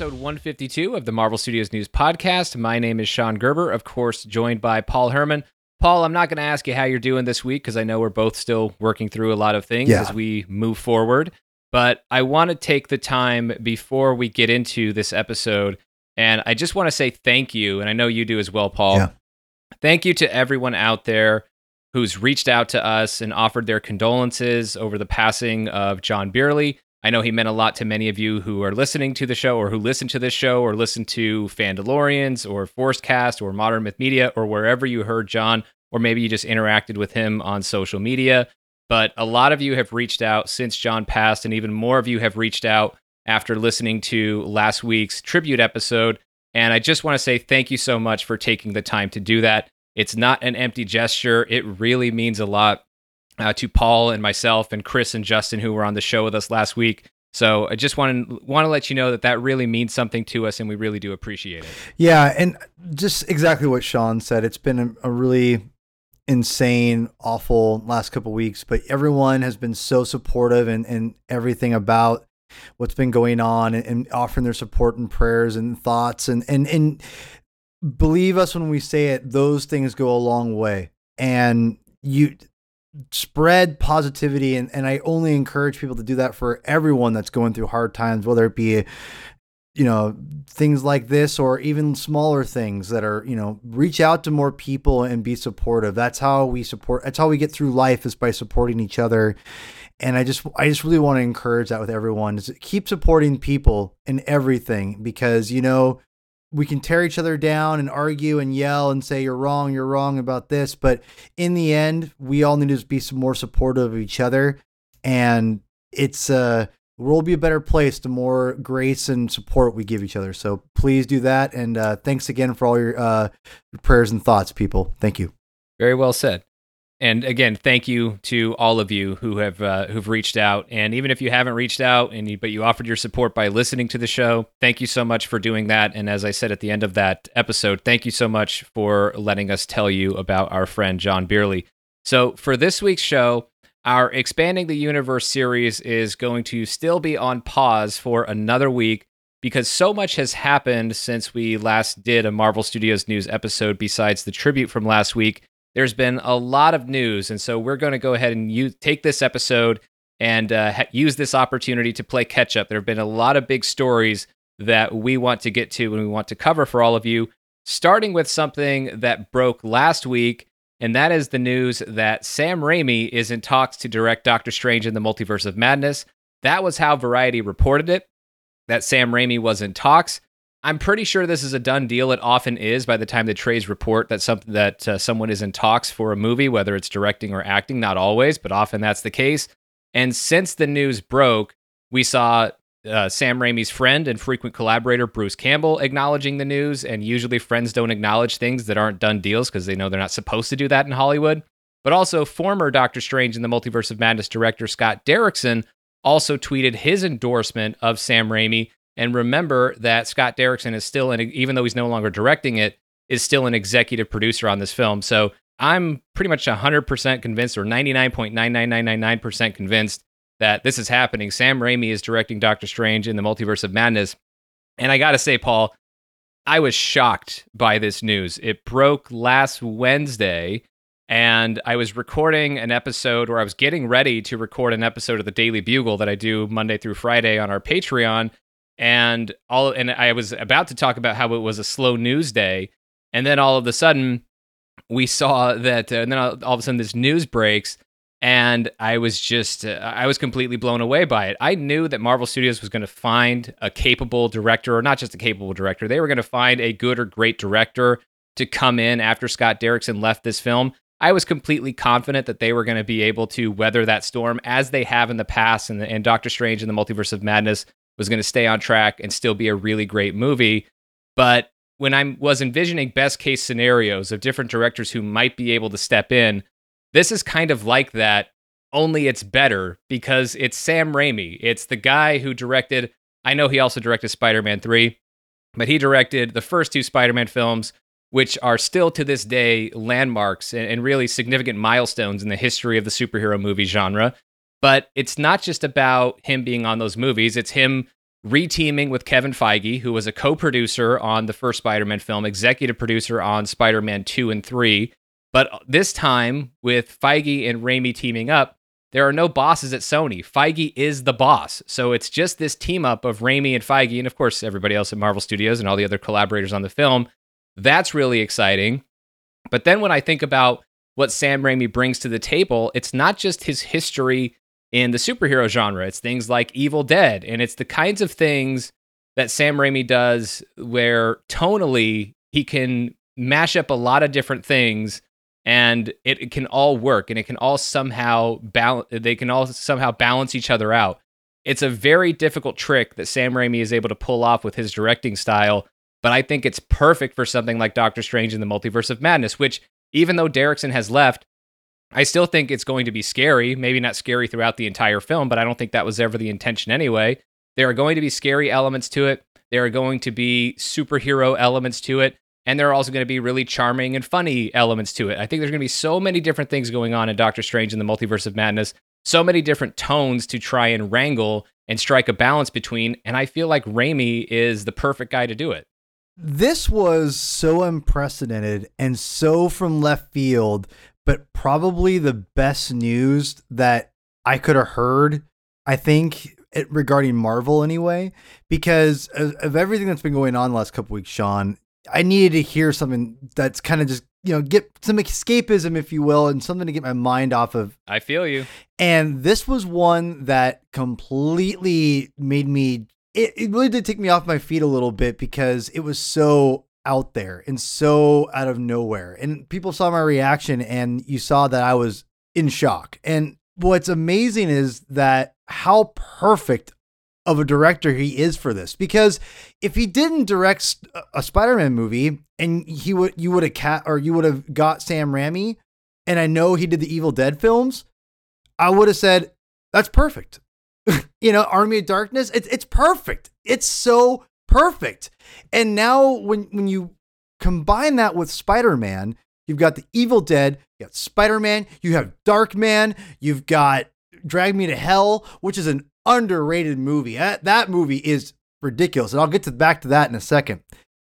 episode 152 of the Marvel Studios News Podcast. My name is Sean Gerber, of course, joined by Paul Herman. Paul, I'm not going to ask you how you're doing this week because I know we're both still working through a lot of things Yeah. as we move forward. But I want to take the time before we get into this episode, and I just want to say thank you. And I know you do as well, Paul. Yeah. Thank you to everyone out there who's reached out to us and offered their condolences over the passing of John Beyerle. I know he meant a lot to many of you who are listening to the show or who listen to this show or listen to Fandalorians or Forcecast or Modern Myth Media or wherever you heard John, or maybe you just interacted with him on social media. But a lot of you have reached out since John passed, and even more of you have reached out after listening to last week's tribute episode. And I just want to say thank you so much for taking the time to do that. It's not an empty gesture, it really means a lot uh, to Paul and myself and Chris and Justin who were on the show with us last week. So I just want to want to let you know that that really means something to us, and we really do appreciate it. Yeah, and just exactly what Sean said. It's been a, a really insane, awful last couple weeks, but everyone has been so supportive and, and everything about what's been going on and, and offering their support and prayers and thoughts and, and and believe us when we say it, those things go a long way. And you spread positivity and, and I only encourage people to do that for everyone that's going through hard times, whether it be you know things like this or even smaller things that are you know reach out to more people and be supportive. That's how we support that's how we get through life is by supporting each other. And i just i just really want to encourage that with everyone is keep supporting people in everything because you know we can tear each other down and argue and yell and say you're wrong you're wrong about this but in the end we all need to be some more supportive of each other and it's uh the world will be a better place the more grace and support we give each other. So please do that. And uh, thanks again for all your, uh, your prayers and thoughts, people. Thank you. Very well said. And again, thank you to all of you who have uh, who've reached out. And even if you haven't reached out, and you, but you offered your support by listening to the show, thank you so much for doing that. And as I said at the end of that episode, thank you so much for letting us tell you about our friend John Beyerle. So for this week's show, our expanding the universe series is going to still be on pause for another week because so much has happened since we last did a Marvel Studios news episode besides the tribute from last week there's been a lot of news, and so we're going to go ahead and use, take this episode and uh, ha- use this opportunity to play catch up. There have been a lot of big stories that we want to get to and we want to cover for all of you, starting with something that broke last week, and that is the news that Sam Raimi is in talks to direct Doctor Strange in the Multiverse of Madness. That was how Variety reported it, that Sam Raimi was in talks. I'm pretty sure this is a done deal. It often is by the time the trades report that something that uh, someone is in talks for a movie, whether it's directing or acting. Not always, but often that's the case. And since the news broke, we saw uh, Sam Raimi's friend and frequent collaborator Bruce Campbell acknowledging the news. And usually, friends don't acknowledge things that aren't done deals because they know they're not supposed to do that in Hollywood. But also, former Doctor Strange in the Multiverse of Madness director Scott Derrickson also tweeted his endorsement of Sam Raimi and remember that Scott Derrickson is still, an, even though he's no longer directing it, is still an executive producer on this film. So I'm pretty much 100% convinced, or 99.99999% convinced, that this is happening. Sam Raimi is directing Doctor Strange in the Multiverse of Madness. And I got to say, Paul, I was shocked by this news. It broke last Wednesday, and I was recording an episode, where I was getting ready to record an episode of the Daily Bugle that I do Monday through Friday on our Patreon and all and I was about to talk about how it was a slow news day and then all of a sudden we saw that uh, and then all, of a sudden this news breaks and I was just uh, I was completely blown away by it. I knew that Marvel Studios was going to find a capable director or not just a capable director. They were going to find a good or great director to come in after Scott Derrickson left this film. I was completely confident that they were going to be able to weather that storm as they have in the past and, and Doctor Strange in the Multiverse of Madness was going to stay on track and still be a really great movie. But when I was envisioning best case scenarios of different directors who might be able to step in, this is kind of like that, only it's better because it's Sam Raimi. It's the guy who directed, I know he also directed Spider Man 3, but he directed the first two Spider Man films, which are still to this day landmarks and, and really significant milestones in the history of the superhero movie genre. But it's not just about him being on those movies, it's him reteaming with Kevin Feige, who was a co-producer on the first Spider-Man film, executive producer on Spider-Man 2 and 3. But this time with Feige and Raimi teaming up, there are no bosses at Sony. Feige is the boss. So it's just this team up of Raimi and Feige, and of course, everybody else at Marvel Studios and all the other collaborators on the film. That's really exciting. But then when I think about what Sam Raimi brings to the table, it's not just his history in the superhero genre, it's things like Evil Dead, and it's the kinds of things that Sam Raimi does where tonally he can mash up a lot of different things and it, it, can all work and it can all somehow balance they can all somehow balance each other out. It's a very difficult trick that sam raimi is able to pull off with his directing style but i think it's perfect for something like doctor strange in the multiverse of madness which even though derrickson has left i still think it's going to be scary maybe not scary throughout the entire film but i don't think that was ever the intention anyway there are going to be scary elements to it there are going to be superhero elements to it and there are also going to be really charming and funny elements to it. I think there's going to be so many different things going on in Doctor Strange in the Multiverse of Madness, so many different tones to try and wrangle and strike a balance between. And I feel like Raimi is the perfect guy to do it. This was so unprecedented and so from left field, but probably the best news that I could have heard, I think, regarding Marvel anyway, because of, of, everything that's been going on the last couple weeks, Sean, I needed to hear something that's kind of just you know get some escapism, if you will, and something to get my mind off of. I feel you. And this was one that completely made me. It, it really did take me off my feet a little bit because it was so out there and so out of nowhere. And people saw my reaction, and you saw that I was in shock. And what's amazing is that how perfect of a director he is for this because if he didn't direct a Spider-Man movie and he would you would have cat or you would have got Sam Raimi and I know he did the Evil Dead films, I would have said that's perfect. you know, Army of Darkness, it's it's perfect. It's so perfect. And now when when you combine that with Spider-Man, you've got the Evil Dead, you got Spider-Man, you have Dark Man, you've got Drag Me to Hell, which is an underrated movie. That, that movie is ridiculous. And I'll get to back to that in a second.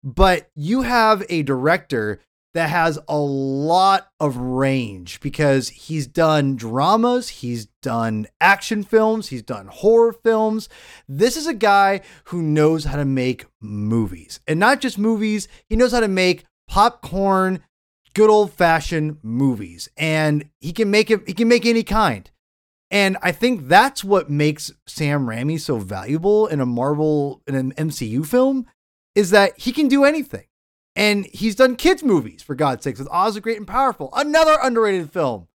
But you have a director that has a lot of range because he's done dramas, he's done action films, he's done horror films. This is a guy who knows how to make movies. And not just movies, he knows how to make popcorn, good old fashioned movies. And he can make it he can make any kind. And I think that's what makes Sam Raimi so valuable in a Marvel in an MCU film is that he can do anything. And he's done kids movies for God's sakes with Oz the Great and Powerful, another underrated film.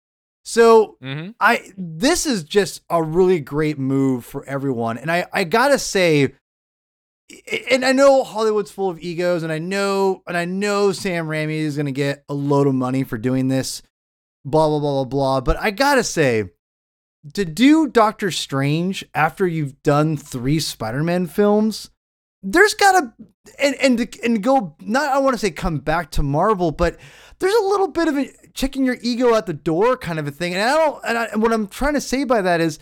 So mm-hmm. I this is just a really great move for everyone. And I I got to say and I know Hollywood's full of egos and I know and I know Sam Raimi is to get a load of money for doing this blah blah blah blah blah, but I got to say to do Doctor Strange after you've done three Spider-Man films, there's gotta and and and go not I want to say come back to Marvel, but there's a little bit of a checking your ego at the door kind of a thing. And I don't and, I, and what I'm trying to say by that is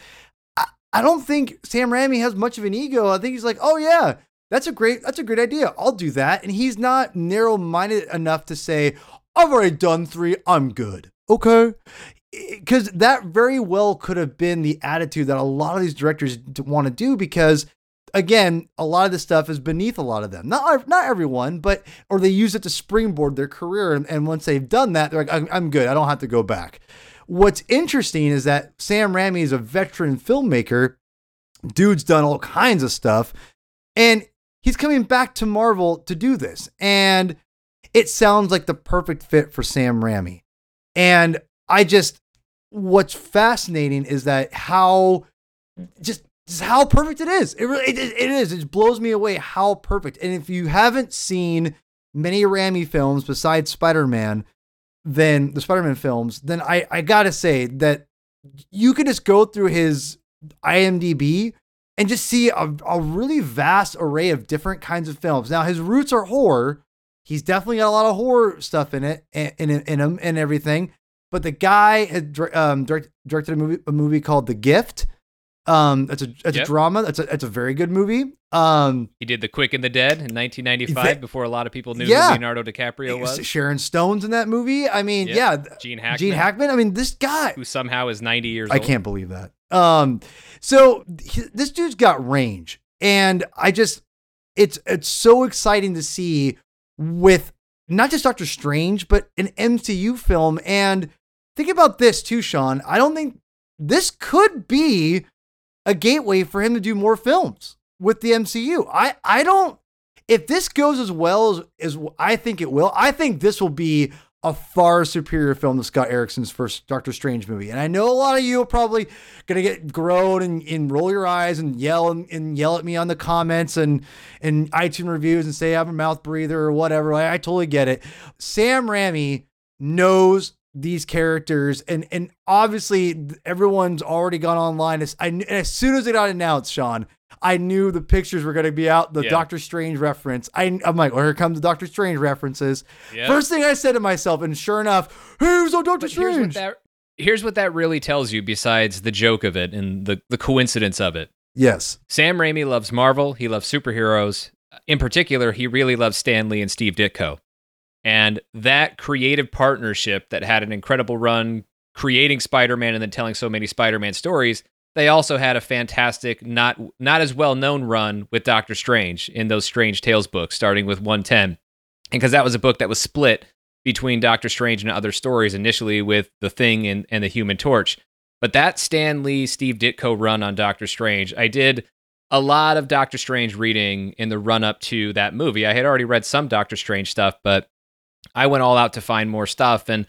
I, I don't think Sam Raimi has much of an ego. I think he's like, oh yeah, that's a great that's a great idea. I'll do that. And he's not narrow-minded enough to say, I've already done three, I'm good. Okay because that very well could have been the attitude that a lot of these directors want to do because again a lot of this stuff is beneath a lot of them. Not not everyone but or they use it to springboard their career and, and once they've done that they're like I'm, I'm good. I don't have to go back. What's interesting is that sam raimi is a veteran filmmaker. Dude's done all kinds of stuff and he's coming back to marvel to do this and it sounds like the perfect fit for sam raimi. And I just what's fascinating is that how just, just how perfect it is. It really it, it is. It blows me away how perfect. And if you haven't seen many Raimi films besides Spider-Man, then the Spider-Man films, then I I got to say that you could just go through his IMDb and just see a, a really vast array of different kinds of films. Now his roots are horror. He's definitely got a lot of horror stuff in it, in, in, in him, and everything. But the guy had um, direct, directed a movie, a movie called The Gift, Um, it's a that's Yep. a drama. That's a that's a very good movie. Um, He did The Quick and the Dead in 1995 That- before a lot of people knew Yeah. who Leonardo DiCaprio was. Sharon Stone's in that movie. I mean, Yep. yeah, Gene Hackman, Gene Hackman. I mean, this guy. who somehow is 90 years I old. can't believe that. Um, so he- this dude's got range, and I just it's it's so exciting to see with not just Doctor Strange, but an MCU film. And think about this too, Sean. I don't think this could be a gateway for him to do more films with the MCU. I I don't. If this goes as well as, as I think it will, I think this will be a far superior film to Scott Derrickson's first Doctor Strange movie. And I know a lot of you are probably gonna get groan and, and roll your eyes and yell and, and yell at me on the comments and and iTunes reviews and say I'm a mouth breather or whatever. I, I totally get it. Sam Raimi knows these characters and and obviously everyone's already gone online. As, I, as soon as it got announced, Sean, I knew the pictures were going to be out. The Yeah. Doctor Strange reference. I, I'm like, well, here comes the Doctor Strange references. Yeah. First thing I said to myself, and sure enough, here's a Doctor But here's what Strange. that here's what that really tells you besides the joke of it and the, the coincidence of it. yes. Sam Raimi loves Marvel. He loves superheroes. In particular, he really loves Stan Lee and Steve Ditko. And that creative partnership that had an incredible run creating Spider-Man and then telling so many Spider-Man stories, they also had a fantastic, not not as well known run with Doctor Strange in those Strange Tales books, starting with 110. And because that was a book that was split between Doctor Strange and other stories, initially with The Thing and, and the Human Torch. But that Stan Lee, Steve Ditko run on Doctor Strange, I did a lot of Doctor Strange reading in the run up to that movie. I had already read some Doctor Strange stuff, but I went all out to find more stuff. And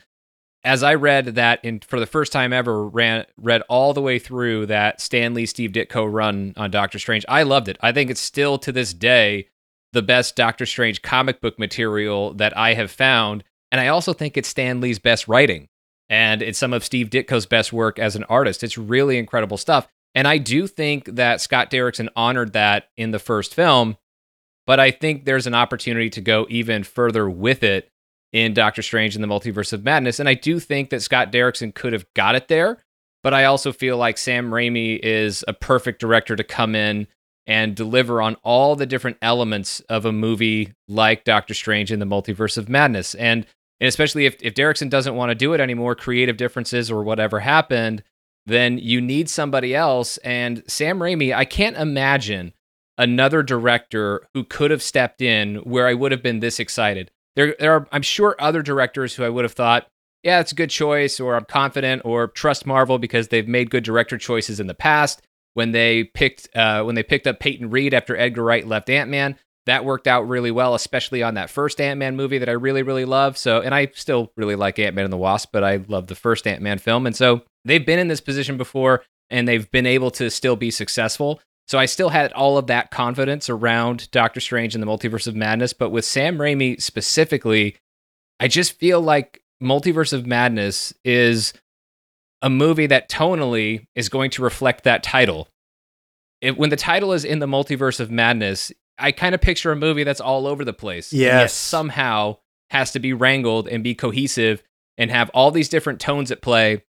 as I read that in for the first time ever, ran read all the way through that Stan Lee, Steve Ditko run on Doctor Strange, I loved it. I think it's still to this day the best Doctor Strange comic book material that I have found. And I also think it's Stan Lee's best writing. And it's some of Steve Ditko's best work as an artist. It's really incredible stuff. And I do think that Scott Derrickson honored that in the first film, but I think there's an opportunity to go even further with it in Doctor Strange and the Multiverse of Madness. And I do think that Scott Derrickson could have got it there, but I also feel like Sam Raimi is a perfect director to come in and deliver on all the different elements of a movie like Doctor Strange and the Multiverse of Madness. And, and especially if, if Derrickson doesn't want to do it anymore, creative differences or whatever happened, then you need somebody else. And Sam Raimi, I can't imagine another director who could have stepped in where I would have been this excited. There, there are, I'm sure, other directors who I would have thought, yeah, it's a good choice, or I'm confident, or trust Marvel because they've made good director choices in the past. When they picked, uh, when they picked up Peyton Reed after Edgar Wright left Ant Man, that worked out really well, especially on that first Ant Man movie that I really, really love. So, and I still really like Ant Man and the Wasp, but I love the first Ant Man film, and so they've been in this position before, and they've been able to still be successful. So I still had all of that confidence around Doctor Strange and the Multiverse of Madness, but with Sam Raimi specifically, I just feel like Multiverse of Madness is a movie that tonally is going to reflect that title. It, when the title is in the Multiverse of Madness, I kind of picture a movie that's all over the place. Yes. somehow has to be wrangled and be cohesive and have all these different tones at play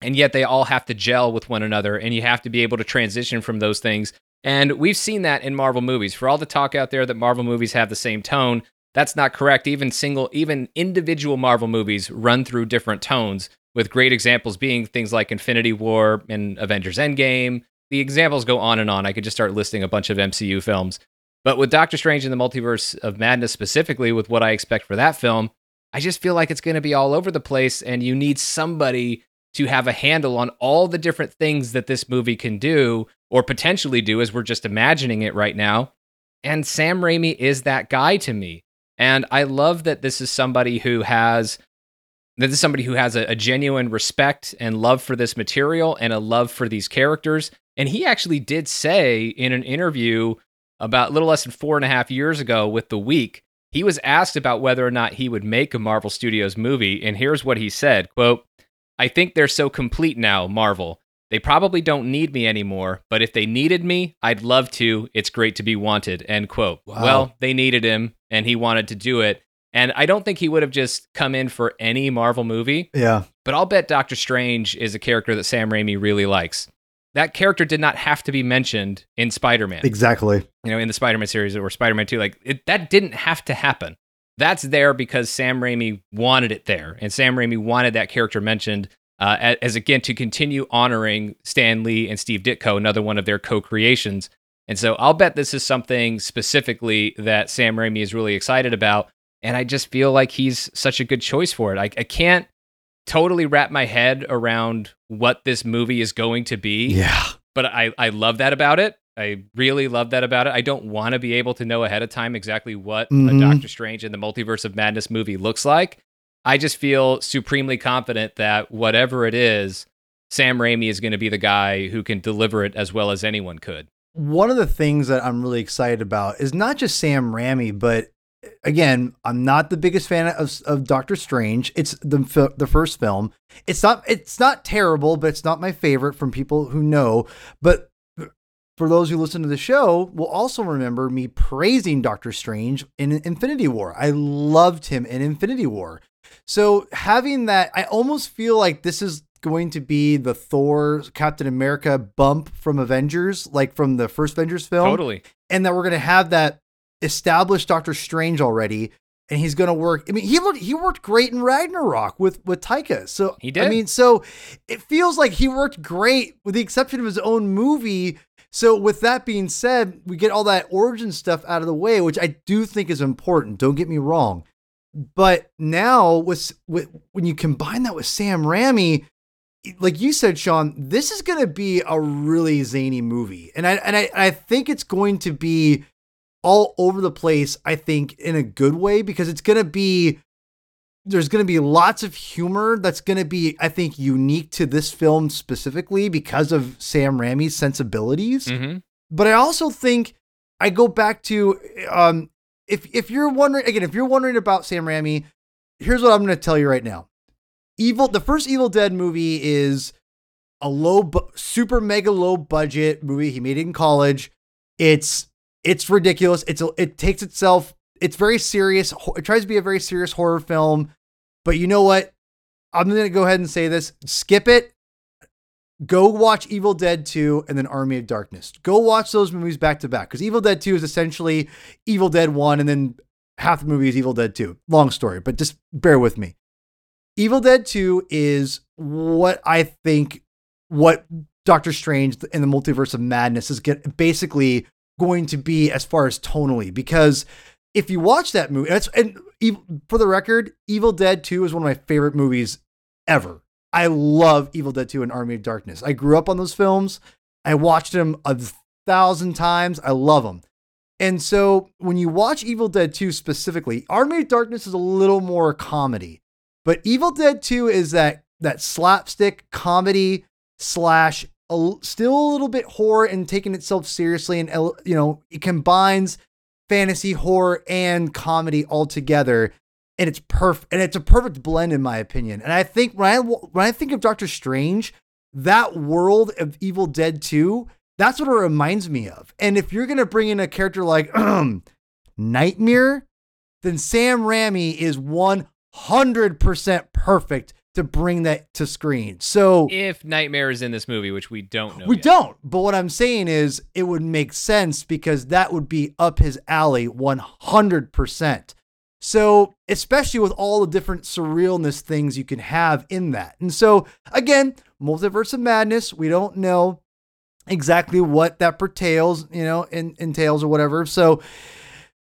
and yet they all have to gel with one another and you have to be able to transition from those things. And we've seen that in marvel movies. For all the talk out there that marvel movies have the same tone that's not correct. Even single even individual marvel movies run through different tones with great examples being things like infinity war and avengers endgame. The examples go on and on. I could just start listing a bunch of mcu films. But with doctor strange and the multiverse of madness specifically with what i expect for that film i just feel like it's going to be all over the place and you need somebody to have a handle on all the different things that this movie can do or potentially do as we're just imagining it right now. And Sam Raimi is that guy to me. And I love that this is somebody who has this is somebody who has a, a genuine respect and love for this material and a love for these characters. And he actually did say in an interview about a little less than four and a half years ago with The Week, he was asked about whether or not he would make a Marvel Studios movie. And here's what he said quote, I think they're so complete now, Marvel. They probably don't need me anymore, but if they needed me, I'd love to. It's great to be wanted. End quote. Wow. Well, they needed him and he wanted to do it. And I don't think he would have just come in for any Marvel movie, Yeah. but I'll bet Doctor Strange is a character that Sam Raimi really likes. that character did not have to be mentioned in Spider-Man. Exactly. You know, in the Spider-Man series or Spider-Man 2, like it, that didn't have to happen. That's there because Sam Raimi wanted it there, and Sam Raimi wanted that character mentioned uh, as, again to continue honoring Stan Lee and Steve Ditko, another one of their co-creations. And so I'll bet this is something specifically that Sam Raimi is really excited about, and I just feel like he's such a good choice for it. I, I can't totally wrap my head around what this movie is going to be. Yeah. But I, I love that about it. I really love that about it. I don't want to be able to know ahead of time exactly what Mhm. a Doctor Strange and the Multiverse of Madness movie looks like. I just feel supremely confident that whatever it is, Sam Raimi is going to be the guy who can deliver it as well as anyone could. One of the things that I'm really excited about is not just Sam Raimi, but again, I'm not the biggest fan of, of Doctor Strange. It's the the first film. It's not it's not terrible, but it's not my favorite from people who know. But for those who listen to the show, will also remember me praising Doctor Strange in Infinity War. I loved him in Infinity War. So having that, I almost feel like this is going to be the Thor Captain America bump from Avengers, like from the first Avengers film Totally. and that we're going to have that established Doctor Strange already, and he's going to work. I mean, he looked he worked great in Ragnarok with with Taika. So He did. I mean, so it feels like he worked great with the exception of his own movie. So with that being said, we get all that origin stuff out of the way, which I do think is important. Don't get me wrong, but now with, with when you combine that with Sam Raimi, like you said, Sean, this is going to be a really zany movie, and I and I I think it's going to be all over the place. I think in a good way because it's going to be there's going to be lots of humor that's going to be I think unique to this film specifically because of Sam Raimi's sensibilities hmm but I also think I go back to um, if if you're wondering again, if you're wondering about Sam Raimi, here's what I'm going to tell you right now. Evil, the first Evil Dead movie is a low, bu- super mega low budget movie. He made it in college. It's it's ridiculous. It's a, it takes itself. It's very serious. It tries to be a very serious horror film. But you know what? I'm going to go ahead and say this. Skip it go watch Evil Dead 2 and then Army of Darkness. Go watch those movies back to back because Evil Dead 2 is essentially Evil Dead 1 and then half the movie is Evil Dead 2. Long story, but just bear with me. Evil Dead 2 is what I think what Doctor Strange and the Multiverse of Madness is get basically going to be as far as tonally because if you watch that movie, and ev- for the record, Evil Dead 2 is one of my favorite movies ever. I love Evil Dead 2 and Army of Darkness. I grew up on those films. I watched them a thousand times. I love them. And so when you watch Evil Dead 2 specifically, Army of Darkness is a little more comedy. But Evil Dead 2 is that that slapstick comedy slash a still a little bit horror and taking itself seriously and you know, it combines fantasy horror and comedy all together and it's perfect and it's a perfect blend in my opinion. And i think when i when i think of doctor strange that world of evil dead 2 that's what it reminds me of. And if you're going to bring in a character like nightmare then sam raimi is 100% perfect to bring that to screen so If Nightmare is in this movie, which we don't know. we yet. don't. But what I'm saying is it would make sense because that would be up his alley 100%. So, especially with all the different surrealness things you can have in that. And so, again, Multiverse of Madness, we don't know exactly what that pertails, you know, in, entails or whatever. So,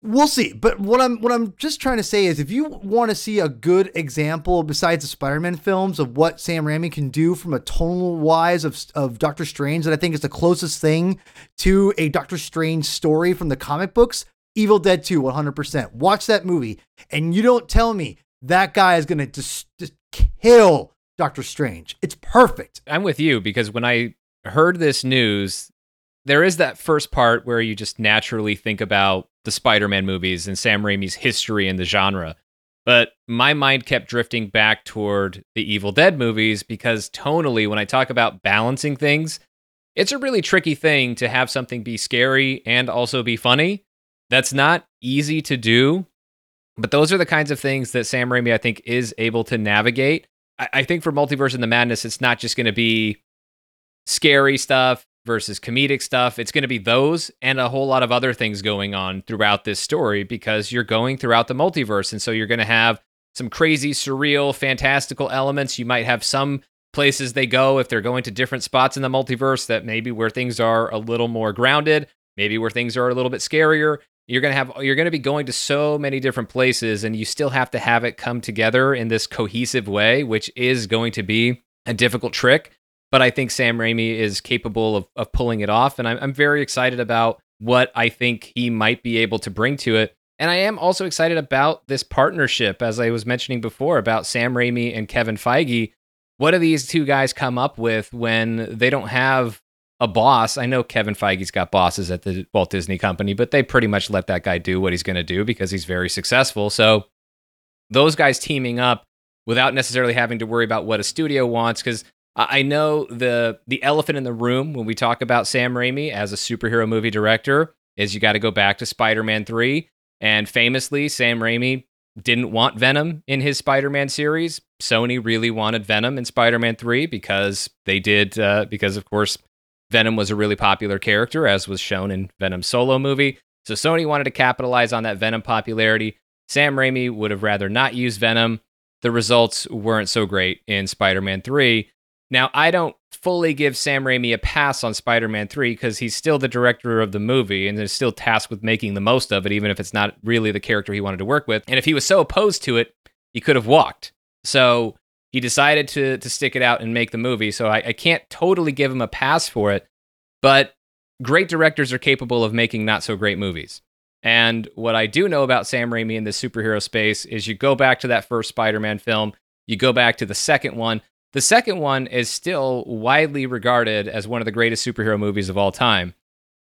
we'll see. But what I'm what I'm just trying to say is if you want to see a good example besides the Spider-Man films of what Sam Raimi can do from a tonal wise of of Doctor Strange that I think is the closest thing to a Doctor Strange story from the comic books, Evil Dead 2 100%. Watch that movie and you don't tell me that guy is going to just, just kill Doctor Strange. It's perfect. I'm with you because when I heard this news, there is that first part where you just naturally think about the Spider-Man movies and Sam Raimi's history in the genre. But my mind kept drifting back toward the Evil Dead movies because tonally, when I talk about balancing things, it's a really tricky thing to have something be scary and also be funny. That's not easy to do. But those are the kinds of things that Sam Raimi, I think, is able to navigate. I, I think for Multiverse in the Madness, it's not just going to be scary stuff versus comedic stuff. It's going to be those and a whole lot of other things going on throughout this story because you're going throughout the multiverse. And so you're going to have some crazy, surreal, fantastical elements. You might have some places they go if they're going to different spots in the multiverse that maybe where things are a little more grounded, maybe where things are a little bit scarier. You're going to have you're going to be going to so many different places and you still have to have it come together in this cohesive way, which is going to be a difficult trick but I think Sam Raimi is capable of, of pulling it off. And I'm, I'm very excited about what I think he might be able to bring to it. And I am also excited about this partnership, as I was mentioning before, about Sam Raimi and Kevin Feige. What do these two guys come up with when they don't have a boss? I know Kevin Feige's got bosses at the Walt Disney Company, but they pretty much let that guy do what he's going to do because he's very successful. So those guys teaming up without necessarily having to worry about what a studio wants, because I know the the elephant in the room when we talk about Sam Raimi as a superhero movie director is you got to go back to Spider-Man 3 and famously Sam Raimi didn't want Venom in his Spider-Man series. Sony really wanted Venom in Spider-Man 3 because they did uh, because of course Venom was a really popular character as was shown in Venom solo movie. So Sony wanted to capitalize on that Venom popularity. Sam Raimi would have rather not use Venom. The results weren't so great in Spider-Man 3 now, I don't fully give Sam Raimi a pass on Spider Man 3 because he's still the director of the movie and is still tasked with making the most of it, even if it's not really the character he wanted to work with. And if he was so opposed to it, he could have walked. So he decided to, to stick it out and make the movie. So I, I can't totally give him a pass for it, but great directors are capable of making not so great movies. And what I do know about Sam Raimi in the superhero space is you go back to that first Spider Man film, you go back to the second one, the second one is still widely regarded as one of the greatest superhero movies of all time.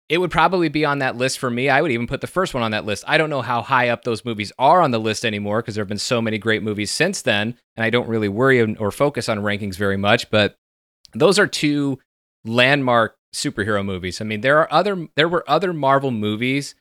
It would probably be on that list for me. I would even put the first one on that list. I don't know how high up those movies are on the list anymore because there have been so many great movies since then, and I don't really worry or focus on rankings very much. But those are two landmark superhero movies. I mean, there are other there were other Marvel movies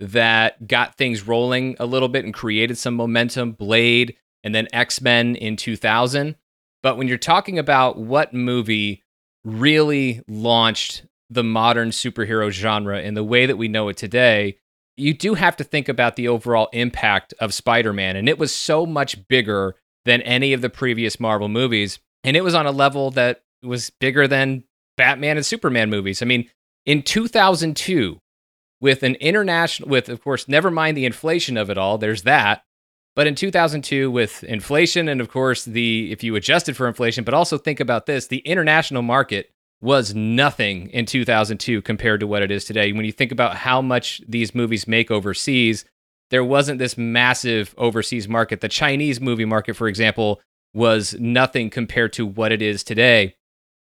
that got things rolling a little bit and created some momentum. Blade and then X Men in 2000. But when you're talking about what movie really launched the modern superhero genre in the way that we know it today, you do have to think about the overall impact of Spider Man. And it was so much bigger than any of the previous Marvel movies. And it was on a level that was bigger than Batman and Superman movies. I mean, in 2002, with an international, with of course, never mind the inflation of it all, there's that. But in 2002, with inflation and of course the if you adjusted for inflation, but also think about this, the international market was nothing in 2002 compared to what it is today. When you think about how much these movies make overseas, there wasn't this massive overseas market. The Chinese movie market, for example, was nothing compared to what it is today.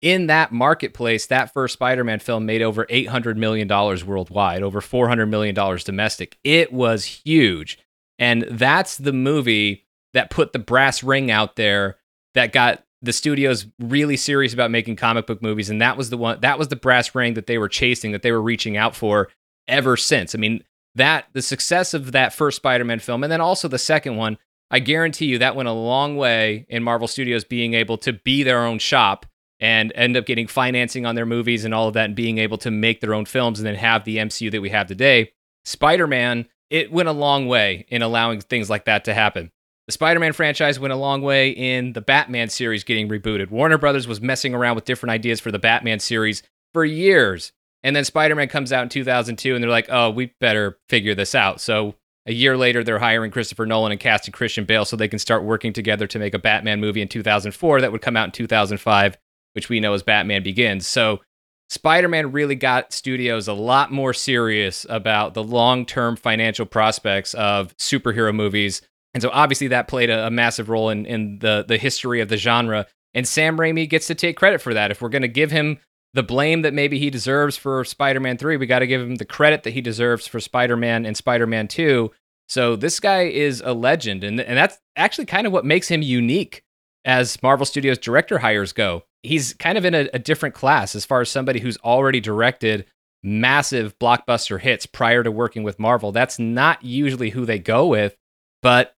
In that marketplace, that first Spider Man film made over $800 million worldwide, over $400 million domestic. It was huge. And that's the movie that put the brass ring out there that got the studios really serious about making comic book movies and that was the one that was the brass ring that they were chasing that they were reaching out for ever since. I mean, that the success of that first Spider-Man film and then also the second one, I guarantee you that went a long way in Marvel Studios being able to be their own shop and end up getting financing on their movies and all of that and being able to make their own films and then have the MCU that we have today. Spider-Man it went a long way in allowing things like that to happen. The Spider Man franchise went a long way in the Batman series getting rebooted. Warner Brothers was messing around with different ideas for the Batman series for years. And then Spider Man comes out in 2002, and they're like, oh, we better figure this out. So a year later, they're hiring Christopher Nolan and casting Christian Bale so they can start working together to make a Batman movie in 2004 that would come out in 2005, which we know as Batman Begins. So Spider Man really got studios a lot more serious about the long term financial prospects of superhero movies. And so obviously that played a, a, massive role in, in the, the history of the genre. And Sam Raimi gets to take credit for that. If we're going to give him the blame that maybe he deserves for Spider Man 3, we got to give him the credit that he deserves for Spider Man and Spider Man 2. So this guy is a legend. And, and that's actually kind of what makes him unique as Marvel Studios director hires go he's kind of in a, a different class as far as somebody who's already directed massive blockbuster hits prior to working with Marvel. That's not usually who they go with, but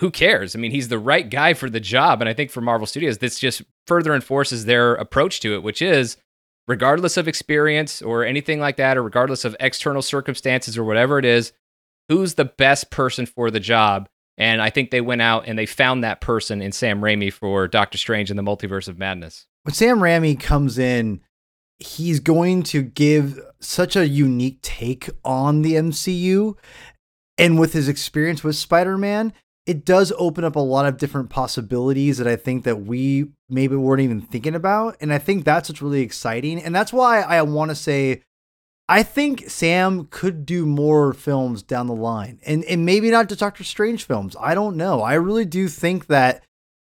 who cares? I mean, he's the right guy for the job. And I think for Marvel Studios, this just further enforces their approach to it, which is regardless of experience or anything like that, or regardless of external circumstances or whatever it is, who's the best person for the job? And I think they went out and they found that person in Sam Raimi for Doctor Strange and the Multiverse of Madness. When Sam Raimi comes in, he's going to give such a unique take on the MCU. And with his experience with Spider Man, it does open up a lot of different possibilities that I think that we maybe weren't even thinking about. And I think that's what's really exciting. And that's why I want to say I think Sam could do more films down the line. And and maybe not just Doctor Strange films. I don't know. I really do think that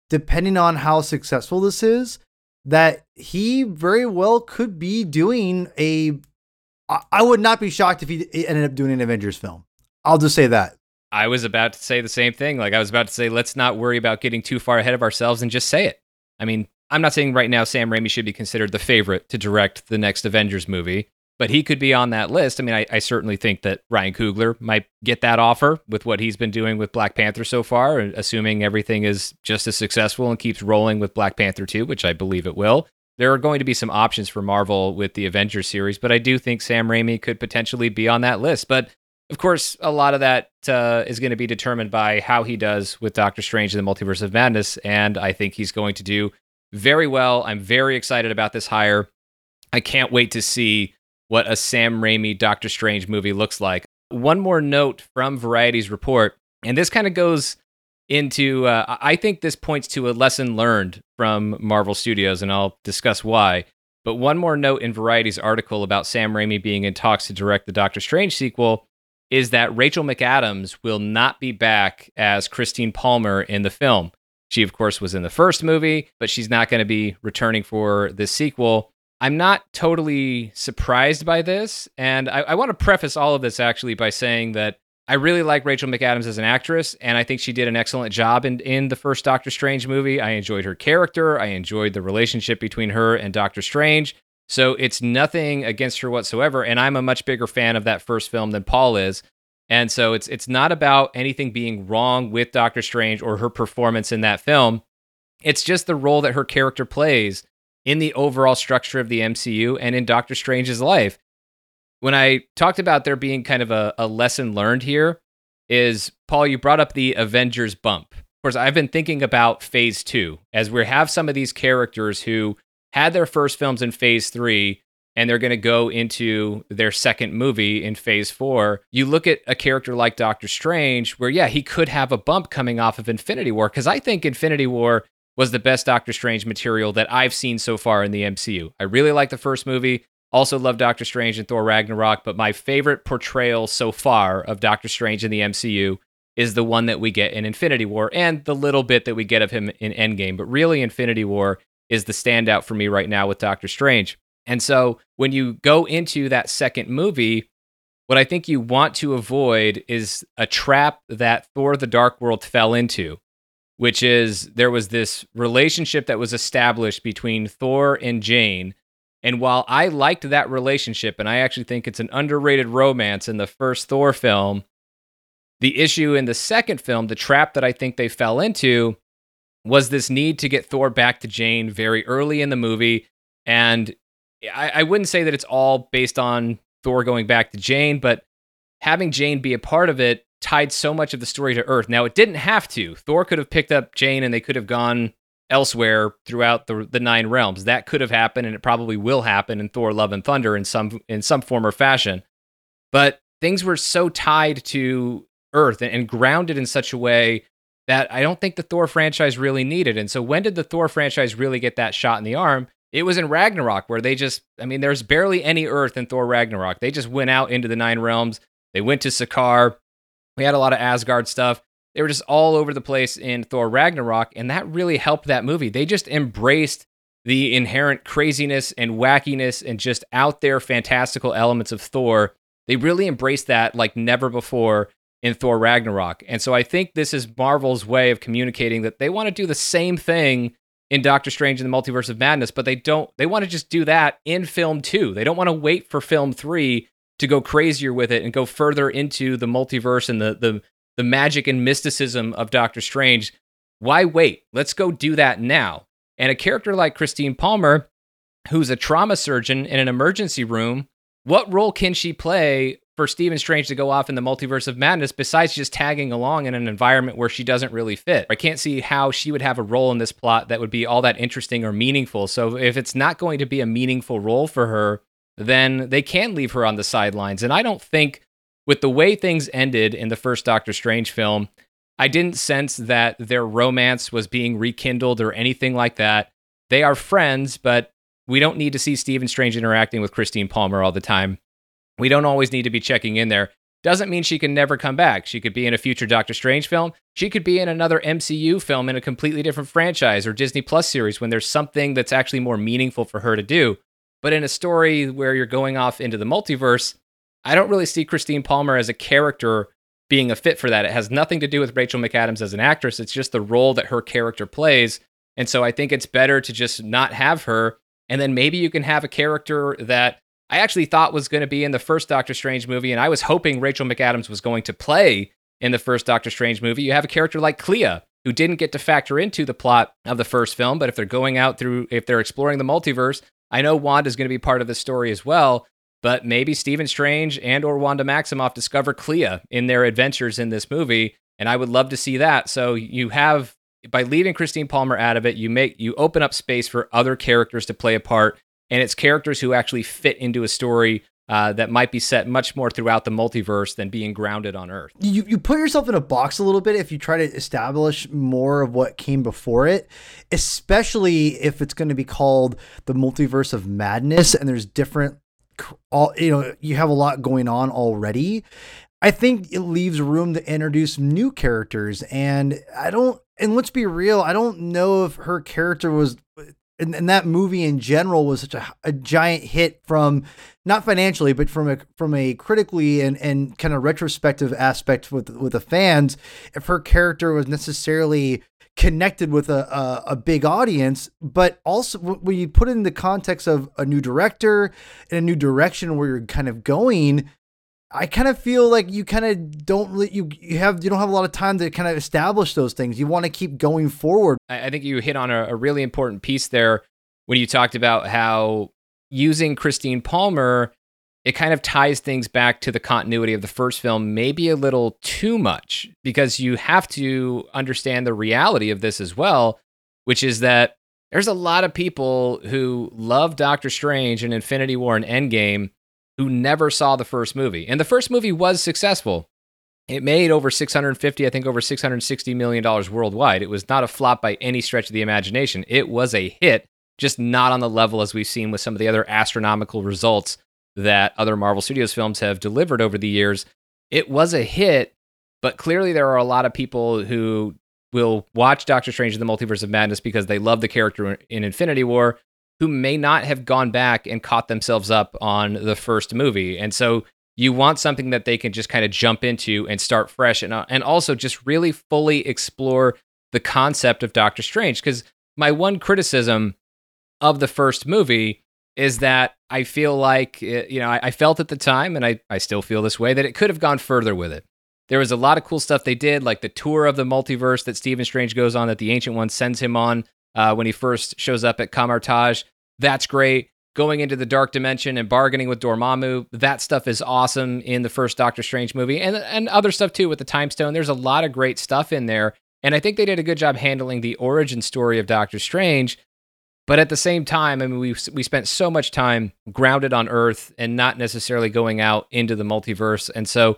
depending on how successful this is, that he very well could be doing a I would not be shocked if he ended up doing an Avengers film. I'll just say that. I was about to say the same thing. Like I was about to say, let's not worry about getting too far ahead of ourselves and just say it. I mean, I'm not saying right now Sam Raimi should be considered the favorite to direct the next Avengers movie, but he could be on that list. I mean, I, I certainly think that Ryan Coogler might get that offer with what he's been doing with Black Panther so far, assuming everything is just as successful and keeps rolling with Black Panther 2, which I believe it will. There are going to be some options for Marvel with the Avengers series, but I do think Sam Raimi could potentially be on that list. But of course, a lot of that uh, is going to be determined by how he does with Doctor Strange and the Multiverse of Madness. And I think he's going to do very well. I'm very excited about this hire. I can't wait to see what a Sam Raimi Doctor Strange movie looks like. One more note from Variety's report, and this kind of goes into, uh, I think this points to a lesson learned from Marvel Studios, and I'll discuss why. But one more note in Variety's article about Sam Raimi being in talks to direct the Doctor Strange sequel is that Rachel McAdams will not be back as Christine Palmer in the film. She, of course, was in the first movie, but she's not going to be returning for the sequel. I'm not totally surprised by this. And I, I want to preface all of this actually by saying that I really like Rachel McAdams as an actress, and I think she did an excellent job in, in the first Doctor Strange movie. I enjoyed her character, I enjoyed the relationship between her and Doctor Strange. So it's nothing against her whatsoever. And I'm a much bigger fan of that first film than Paul is. And so it's it's not about anything being wrong with Doctor Strange or her performance in that film. It's just the role that her character plays in the overall structure of the MCU and in Doctor Strange's life. When I talked about there being kind of a, a lesson learned here, is Paul, you brought up the Avengers bump. Of course, I've been thinking about phase two as we have some of these characters who had their first films in phase three and they're going to go into their second movie in phase four. You look at a character like Doctor Strange, where, yeah, he could have a bump coming off of Infinity War, because I think Infinity War was the best Doctor Strange material that I've seen so far in the MCU. I really like the first movie. Also love Doctor Strange and Thor Ragnarok, but my favorite portrayal so far of Doctor Strange in the MCU is the one that we get in Infinity War and the little bit that we get of him in Endgame. But really, Infinity War is the standout for me right now with Doctor Strange. And so when you go into that second movie, what I think you want to avoid is a trap that Thor the Dark World fell into, which is there was this relationship that was established between Thor and Jane. And while I liked that relationship, and I actually think it's an underrated romance in the first Thor film, the issue in the second film, the trap that I think they fell into, was this need to get Thor back to Jane very early in the movie. And I, I wouldn't say that it's all based on Thor going back to Jane, but having Jane be a part of it tied so much of the story to Earth. Now, it didn't have to. Thor could have picked up Jane and they could have gone elsewhere throughout the the nine realms. That could have happened, and it probably will happen in Thor: Love and Thunder in some in some form or fashion. But things were so tied to Earth and, and grounded in such a way that I don't think the Thor franchise really needed. And so, when did the Thor franchise really get that shot in the arm? It was in Ragnarok where they just, I mean, there's barely any Earth in Thor Ragnarok. They just went out into the Nine Realms. They went to Sakaar. We had a lot of Asgard stuff. They were just all over the place in Thor Ragnarok, and that really helped that movie. They just embraced the inherent craziness and wackiness and just out there fantastical elements of Thor. They really embraced that like never before in Thor Ragnarok. And so I think this is Marvel's way of communicating that they want to do the same thing in Doctor Strange and the Multiverse of Madness, but they don't they want to just do that in film 2. They don't want to wait for film 3 to go crazier with it and go further into the multiverse and the the the magic and mysticism of Doctor Strange. Why wait? Let's go do that now. And a character like Christine Palmer, who's a trauma surgeon in an emergency room. What role can she play for Stephen Strange to go off in the multiverse of madness besides just tagging along in an environment where she doesn't really fit? I can't see how she would have a role in this plot that would be all that interesting or meaningful. So if it's not going to be a meaningful role for her, then they can leave her on the sidelines. And I don't think with the way things ended in the first Doctor Strange film, I didn't sense that their romance was being rekindled or anything like that. They are friends, but we don't need to see Stephen Strange interacting with Christine Palmer all the time. We don't always need to be checking in there. Doesn't mean she can never come back. She could be in a future Doctor Strange film. She could be in another MCU film in a completely different franchise or Disney Plus series when there's something that's actually more meaningful for her to do. But in a story where you're going off into the multiverse, I don't really see Christine Palmer as a character being a fit for that. It has nothing to do with Rachel McAdams as an actress. It's just the role that her character plays. And so I think it's better to just not have her. And then maybe you can have a character that I actually thought was going to be in the first Doctor Strange movie. And I was hoping Rachel McAdams was going to play in the first Doctor Strange movie. You have a character like Clea, who didn't get to factor into the plot of the first film. But if they're going out through, if they're exploring the multiverse, I know Wanda's going to be part of the story as well but maybe Stephen Strange and or Wanda Maximoff discover Clea in their adventures in this movie, and I would love to see that. So you have by leaving Christine Palmer out of it, you make you open up space for other characters to play a part, and it's characters who actually fit into a story uh, that might be set much more throughout the multiverse than being grounded on Earth. You you put yourself in a box a little bit if you try to establish more of what came before it, especially if it's going to be called the multiverse of madness, and there's different all you know you have a lot going on already i think it leaves room to introduce new characters and i don't and let's be real i don't know if her character was and, and that movie in general was such a, a giant hit from not financially but from a from a critically and and kind of retrospective aspect with with the fans if her character was necessarily connected with a, a, a big audience, but also when you put it in the context of a new director and a new direction where you're kind of going, I kind of feel like you kind of don't really, you you have you don't have a lot of time to kind of establish those things. You want to keep going forward. I think you hit on a, a really important piece there when you talked about how using Christine Palmer it kind of ties things back to the continuity of the first film, maybe a little too much, because you have to understand the reality of this as well, which is that there's a lot of people who love Doctor Strange and Infinity War and Endgame who never saw the first movie. And the first movie was successful. It made over 650, I think over 660 million dollars worldwide. It was not a flop by any stretch of the imagination. It was a hit, just not on the level as we've seen with some of the other astronomical results that other Marvel Studios films have delivered over the years. It was a hit, but clearly there are a lot of people who will watch Doctor Strange in the Multiverse of Madness because they love the character in Infinity War who may not have gone back and caught themselves up on the first movie. And so you want something that they can just kind of jump into and start fresh and, uh, and also just really fully explore the concept of Doctor Strange. Because my one criticism of the first movie is that I feel like, eh, you know, I, I, felt at the time, and I, I still feel this way, that it could have gone further with it. There was a lot of cool stuff they did, like the tour of the multiverse that Stephen Strange goes on, that the Ancient One sends him on uh, when he first shows up at Kamar-Taj. That's great. Going into the dark dimension and bargaining with Dormammu, that stuff is awesome in the first Doctor Strange movie, and and other stuff too with the Time Stone. There's a lot of great stuff in there, and I think they did a good job handling the origin story of Doctor Strange but at the same time, I mean, we we spent so much time grounded on Earth and not necessarily going out into the multiverse. And so,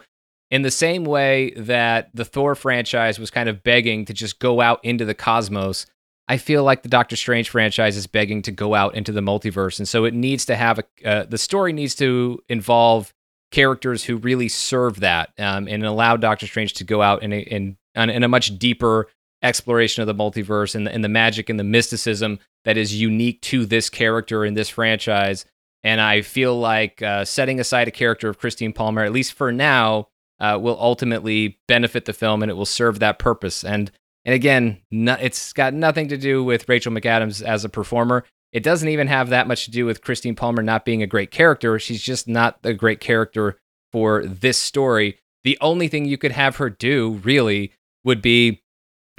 in the same way that the Thor franchise was kind of begging to just go out into the cosmos, I feel like the Doctor Strange franchise is begging to go out into the multiverse. And so, it needs to have a uh, the story needs to involve characters who really serve that um, and allow Doctor Strange to go out in a, in, in a much deeper exploration of the multiverse and the, and the magic and the mysticism that is unique to this character in this franchise. And I feel like uh, setting aside a character of Christine Palmer, at least for now, uh, will ultimately benefit the film and it will serve that purpose. And and again, no, it's got nothing to do with Rachel McAdams as a performer. It doesn't even have that much to do with Christine Palmer not being a great character. She's just not a great character for this story. The only thing you could have her do, really, would be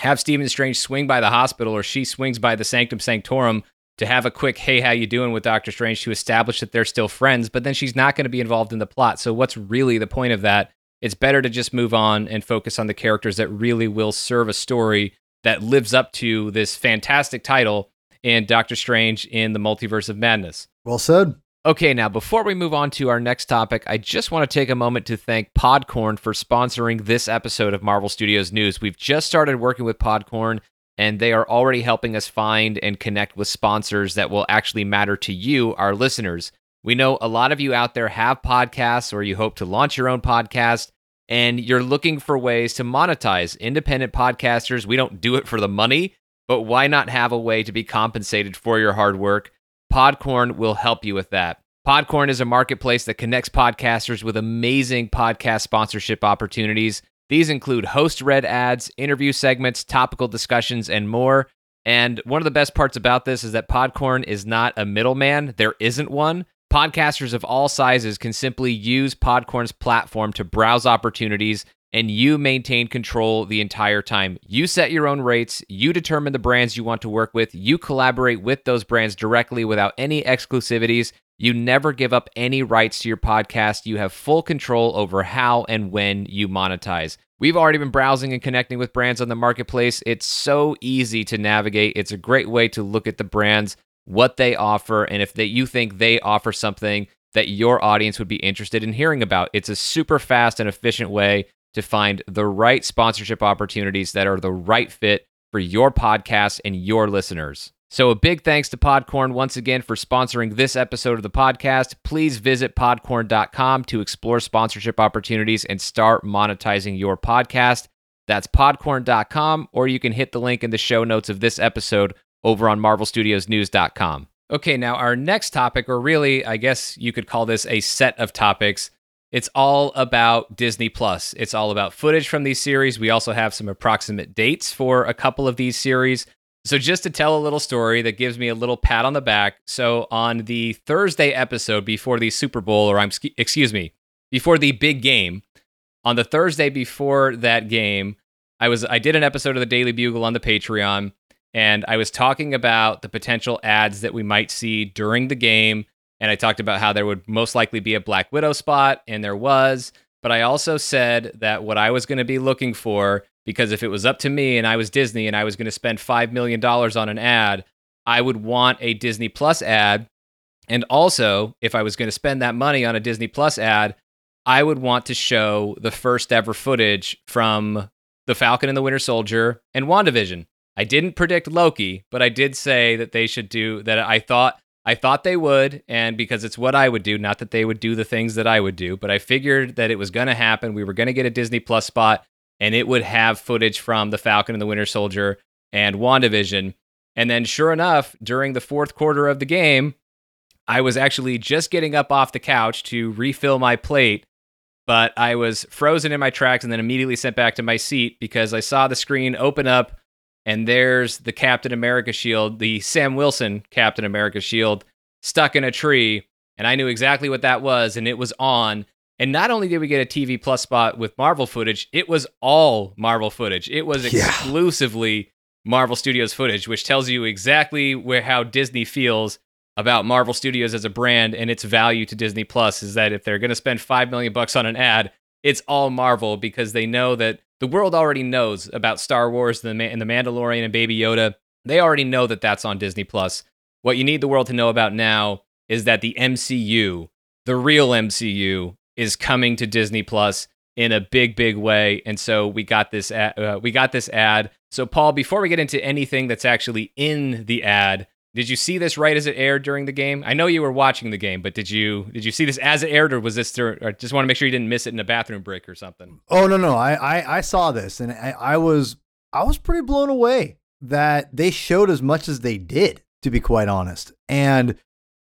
have Stephen Strange swing by the hospital or she swings by the Sanctum Sanctorum to have a quick hey how you doing with Doctor Strange to establish that they're still friends, but then she's not going to be involved in the plot. So what's really the point of that? It's better to just move on and focus on the characters that really will serve a story that lives up to this fantastic title in Doctor Strange in the Multiverse of Madness. Well said. Okay, now before we move on to our next topic, I just want to take a moment to thank Podcorn for sponsoring this episode of Marvel Studios News. We've just started working with Podcorn, and they are already helping us find and connect with sponsors that will actually matter to you, our listeners. We know a lot of you out there have podcasts or you hope to launch your own podcast and you're looking for ways to monetize independent podcasters. We don't do it for the money, but why not have a way to be compensated for your hard work? Podcorn will help you with that. Podcorn is a marketplace that connects podcasters with amazing podcast sponsorship opportunities. These include host read ads, interview segments, topical discussions, and more. And one of the best parts about this is that Podcorn is not a middleman, there isn't one. Podcasters of all sizes can simply use Podcorn's platform to browse opportunities, and you maintain control the entire time. You set your own rates, you determine the brands you want to work with, you collaborate with those brands directly without any exclusivities. You never give up any rights to your podcast. You have full control over how and when you monetize. We've already been browsing and connecting with brands on the marketplace. It's so easy to navigate. It's a great way to look at the brands, what they offer, and if they, you think they offer something that your audience would be interested in hearing about. It's a super fast and efficient way to find the right sponsorship opportunities that are the right fit for your podcast and your listeners. So, a big thanks to Podcorn once again for sponsoring this episode of the podcast. Please visit podcorn.com to explore sponsorship opportunities and start monetizing your podcast. That's podcorn.com, or you can hit the link in the show notes of this episode over on marvelstudiosnews.com. Okay, now our next topic, or really, I guess you could call this a set of topics, it's all about Disney Plus. It's all about footage from these series. We also have some approximate dates for a couple of these series. So, just to tell a little story that gives me a little pat on the back. So, on the Thursday episode before the Super Bowl, or I'm excuse me, before the big game, on the Thursday before that game, I was I did an episode of the Daily Bugle on the Patreon, and I was talking about the potential ads that we might see during the game, and I talked about how there would most likely be a Black Widow spot, and there was. But I also said that what I was going to be looking for because if it was up to me and I was Disney and I was going to spend $5 million on an ad, I would want a Disney Plus ad. And also, if I was going to spend that money on a Disney Plus ad, I would want to show the first ever footage from The Falcon and the Winter Soldier and WandaVision. I didn't predict Loki, but I did say that they should do that. I thought I thought they would, and because it's what I would do, not that they would do the things that I would do, but I figured that it was going to happen. We were going to get a Disney Plus spot, and it would have footage from The Falcon and the Winter Soldier and WandaVision. And then, sure enough, during the fourth quarter of the game, I was actually just getting up off the couch to refill my plate, but I was frozen in my tracks and then immediately sent back to my seat because I saw the screen open up and there's the Captain America shield, the Sam Wilson Captain America shield, stuck in a tree. And I knew exactly what that was, and it was on. And not only did we get a TV Plus spot with Marvel footage, it was all Marvel footage. It was Yeah. exclusively Marvel Studios footage, which tells you exactly where how Disney feels about Marvel Studios as a brand and its value to Disney Plus is that if they're going to spend 5 million bucks on an ad, it's all Marvel because they know that the world already knows about Star Wars and the, and the Mandalorian and Baby Yoda. They already know that that's on Disney Plus. What you need the world to know about now is that the MCU, the real MCU, is coming to Disney Plus in a big, big way. And so we got this ad, uh, we got this ad. So Paul, before we get into anything that's actually in the ad, did you see this right as it aired during the game? I know you were watching the game, but did you did you see this as it aired, or was this? Dur- or just want to make sure you didn't miss it in a bathroom break or something. Oh no, no, I, I, I saw this and I, I was, I was pretty blown away that they showed as much as they did, to be quite honest, and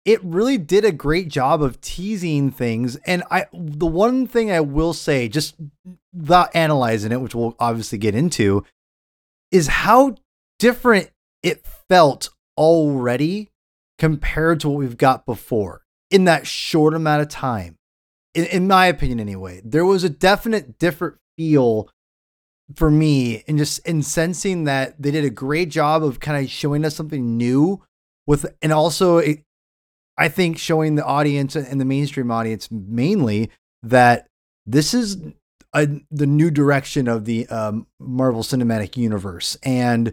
it really did a great job of teasing things. And I, the one thing I will say, just without analyzing it, which we'll obviously get into, is how different it felt already compared to what we've got before in that short amount of time. In, in my opinion, anyway, there was a definite different feel for me and just in sensing that they did a great job of kind of showing us something new with and also it, I think showing the audience and the mainstream audience mainly that this is a, the new direction of the um, Marvel Cinematic Universe, and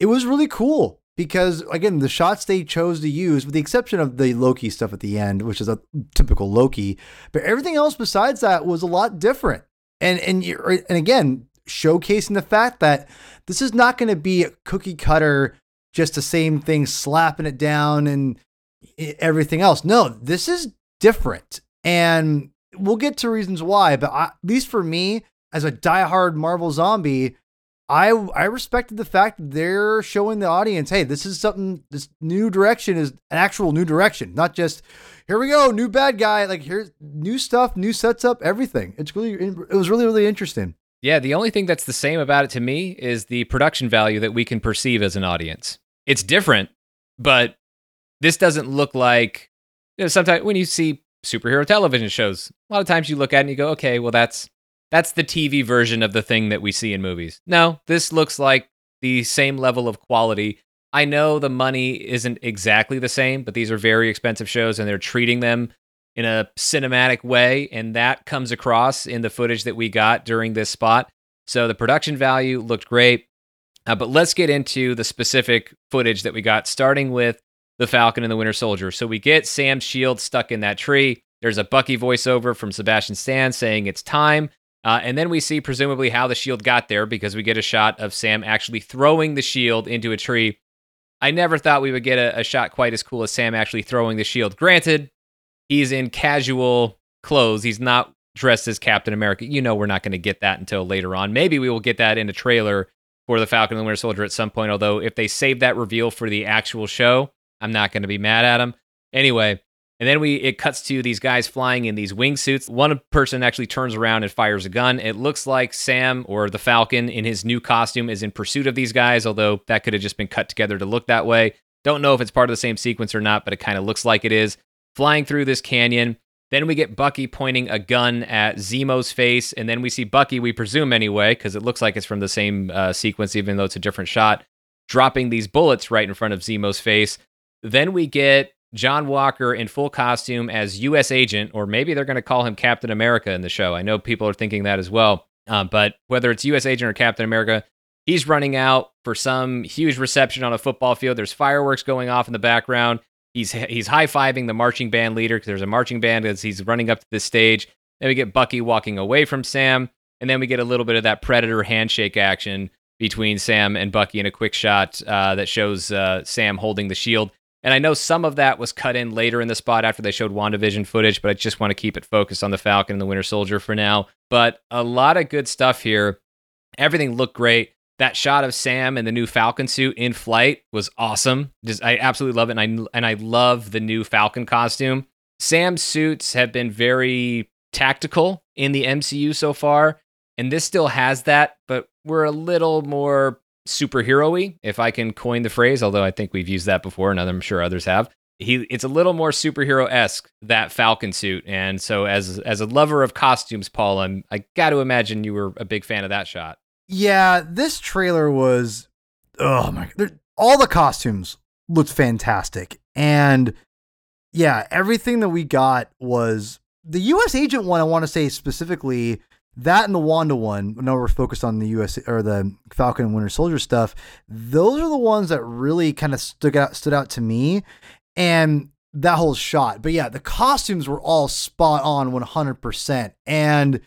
it was really cool because again, the shots they chose to use, with the exception of the Loki stuff at the end, which is a typical Loki, but everything else besides that was a lot different. And and and again, showcasing the fact that this is not going to be a cookie cutter, just the same thing, slapping it down and everything else. No, this is different. And we'll get to reasons why, but I, at least for me, as a diehard Marvel zombie, I I respected the fact they're showing the audience, hey, this is something. This new direction is an actual new direction, not just here we go, new bad guy. Like here's new stuff, new sets up, everything. It's really it was really really interesting. Yeah, the only thing that's the same about it to me is the production value that we can perceive as an audience. It's different, but this doesn't look like you know sometimes when you see superhero television shows, a lot of times you look at it and you go, okay, well that's that's the TV version of the thing that we see in movies. No, this looks like the same level of quality. I know the money isn't exactly the same, but these are very expensive shows and they're treating them in a cinematic way. And that comes across in the footage that we got during this spot. So the production value looked great. Uh, but let's get into the specific footage that we got, starting with the Falcon and the Winter Soldier. So we get Sam's shield stuck in that tree. There's a Bucky voiceover from Sebastian Stan saying it's time. Uh, and then we see presumably how the shield got there because we get a shot of Sam actually throwing the shield into a tree. I never thought we would get a, a shot quite as cool as Sam actually throwing the shield. Granted, he's in casual clothes. He's not dressed as Captain America. You know, we're not going to get that until later on. Maybe we will get that in a trailer for the Falcon and the Winter Soldier at some point. Although, if they save that reveal for the actual show, I'm not going to be mad at them. Anyway, and then we it cuts to these guys flying in these wingsuits. One person actually turns around and fires a gun. It looks like Sam or the Falcon in his new costume is in pursuit of these guys, although that could have just been cut together to look that way. Don't know if it's part of the same sequence or not, but it kind of looks like it is. Flying through this canyon. Then we get Bucky pointing a gun at Zemo's face, and then we see Bucky, we presume anyway, because it looks like it's from the same uh, sequence, even though it's a different shot, dropping these bullets right in front of Zemo's face. Then we get John Walker in full costume as U.S. agent, or maybe they're going to call him Captain America in the show. I know people are thinking that as well. Uh, but whether it's U.S. agent or Captain America, he's running out for some huge reception on a football field. There's fireworks going off in the background. He's he's high fiving the marching band leader because there's a marching band as he's running up to the stage. Then we get Bucky walking away from Sam, and then we get a little bit of that Predator handshake action between Sam and Bucky in a quick shot uh, that shows uh, Sam holding the shield. And I know some of that was cut in later in the spot after they showed WandaVision footage, but I just want to keep it focused on the Falcon and the Winter Soldier for now. But a lot of good stuff here. Everything looked great. That shot of Sam in the new Falcon suit in flight was awesome. Just I absolutely love it. And I and I love the new Falcon costume. Sam's suits have been very tactical in the MCU so far, and this still has that, but we're a little more superhero-y, if I can coin the phrase, although I think we've used that before and I'm sure others have. He it's a little more superhero-esque that Falcon suit. And so as as a lover of costumes, Paul, I'm I got to imagine you were a big fan of that shot. Yeah, this trailer was oh my god, all the costumes looked fantastic. And yeah, everything that we got was the US agent one I want to say specifically that and the Wanda one, now we're focused on the US or the Falcon and Winter Soldier stuff. Those are the ones that really kind of stood out stood out to me, and that whole shot. But yeah, the costumes were all spot on, one hundred percent. And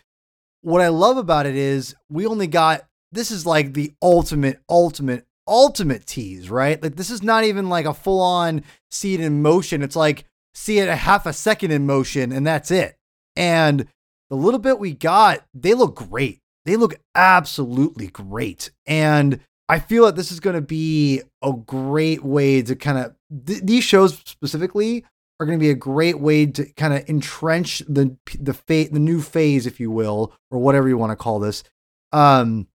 what I love about it is we only got this is like the ultimate, ultimate, ultimate tease, right? Like this is not even like a full on see it in motion. It's like see it a half a second in motion, and that's it. And the little bit we got, they look great. They look absolutely great. And I feel that this is going to be a great way to kind of, th- these shows specifically are going to be a great way to kind of entrench the the the new phase if you will or whatever you want to call this um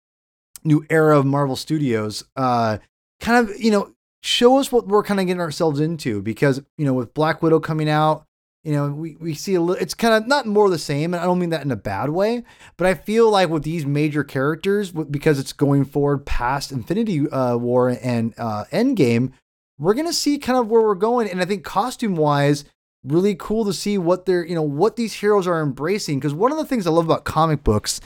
new era of Marvel Studios uh kind of you know show us what we're kind of getting ourselves into because you know with Black Widow coming out you know, we, we see a little, it's kind of not more the same. And I don't mean that in a bad way, but I feel like with these major characters, because it's going forward past Infinity uh, War and uh, Endgame, we're gonna see kind of where we're going. And I think costume wise, really cool to see what they're you know what these heroes are embracing. Because one of the things I love about comic books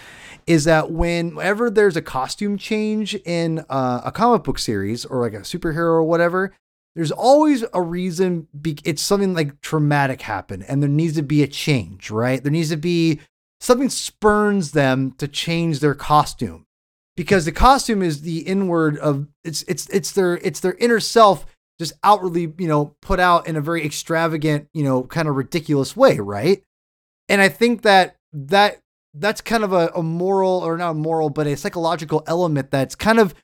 is that whenever there's a costume change in uh, a comic book series or like a superhero or whatever, there's always a reason. Be- it's something like traumatic happened, and there needs to be a change, right? There needs to be something spurns them to change their costume because the costume is the inward of it's it's it's their it's their inner self just outwardly you know put out in a very extravagant you know kind of ridiculous way right and i think that that that's kind of a, a moral or not moral but a psychological element that's kind of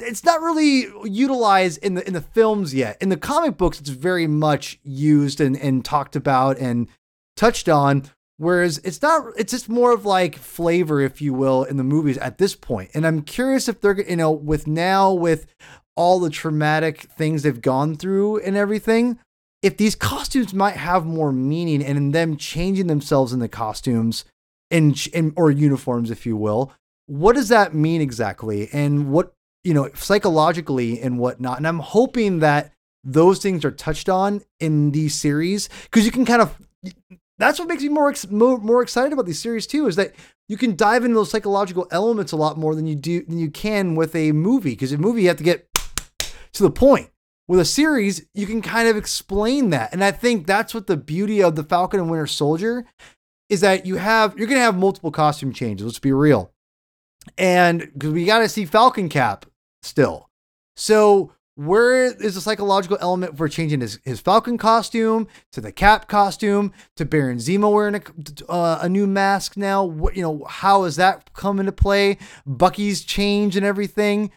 it's not really utilized in the in the films yet in the comic books it's very much used and and talked about and touched on Whereas it's not, it's just more of like flavor, if you will, in the movies at this point. And I'm curious if they're, you know, with now, with all the traumatic things they've gone through and everything, if these costumes might have more meaning and in them changing themselves in the costumes and, in, or uniforms, if you will, what does that mean exactly? And what, you know, psychologically and whatnot. And I'm hoping that those things are touched on in these series because you can kind of that's what makes me more, more more excited about these series too is that you can dive into those psychological elements a lot more than you do than you can with a movie because a movie you have to get to the point. With a series you can kind of explain that. And i think that's what the beauty of the falcon and winter soldier is that you have you're going to have multiple costume changes let's be real. And because we got to see falcon cap still so where is the psychological element for changing his, his Falcon costume to the Cap costume to Baron Zemo wearing a, uh, a new mask now? What you know, how is that come into play? Bucky's change and everything.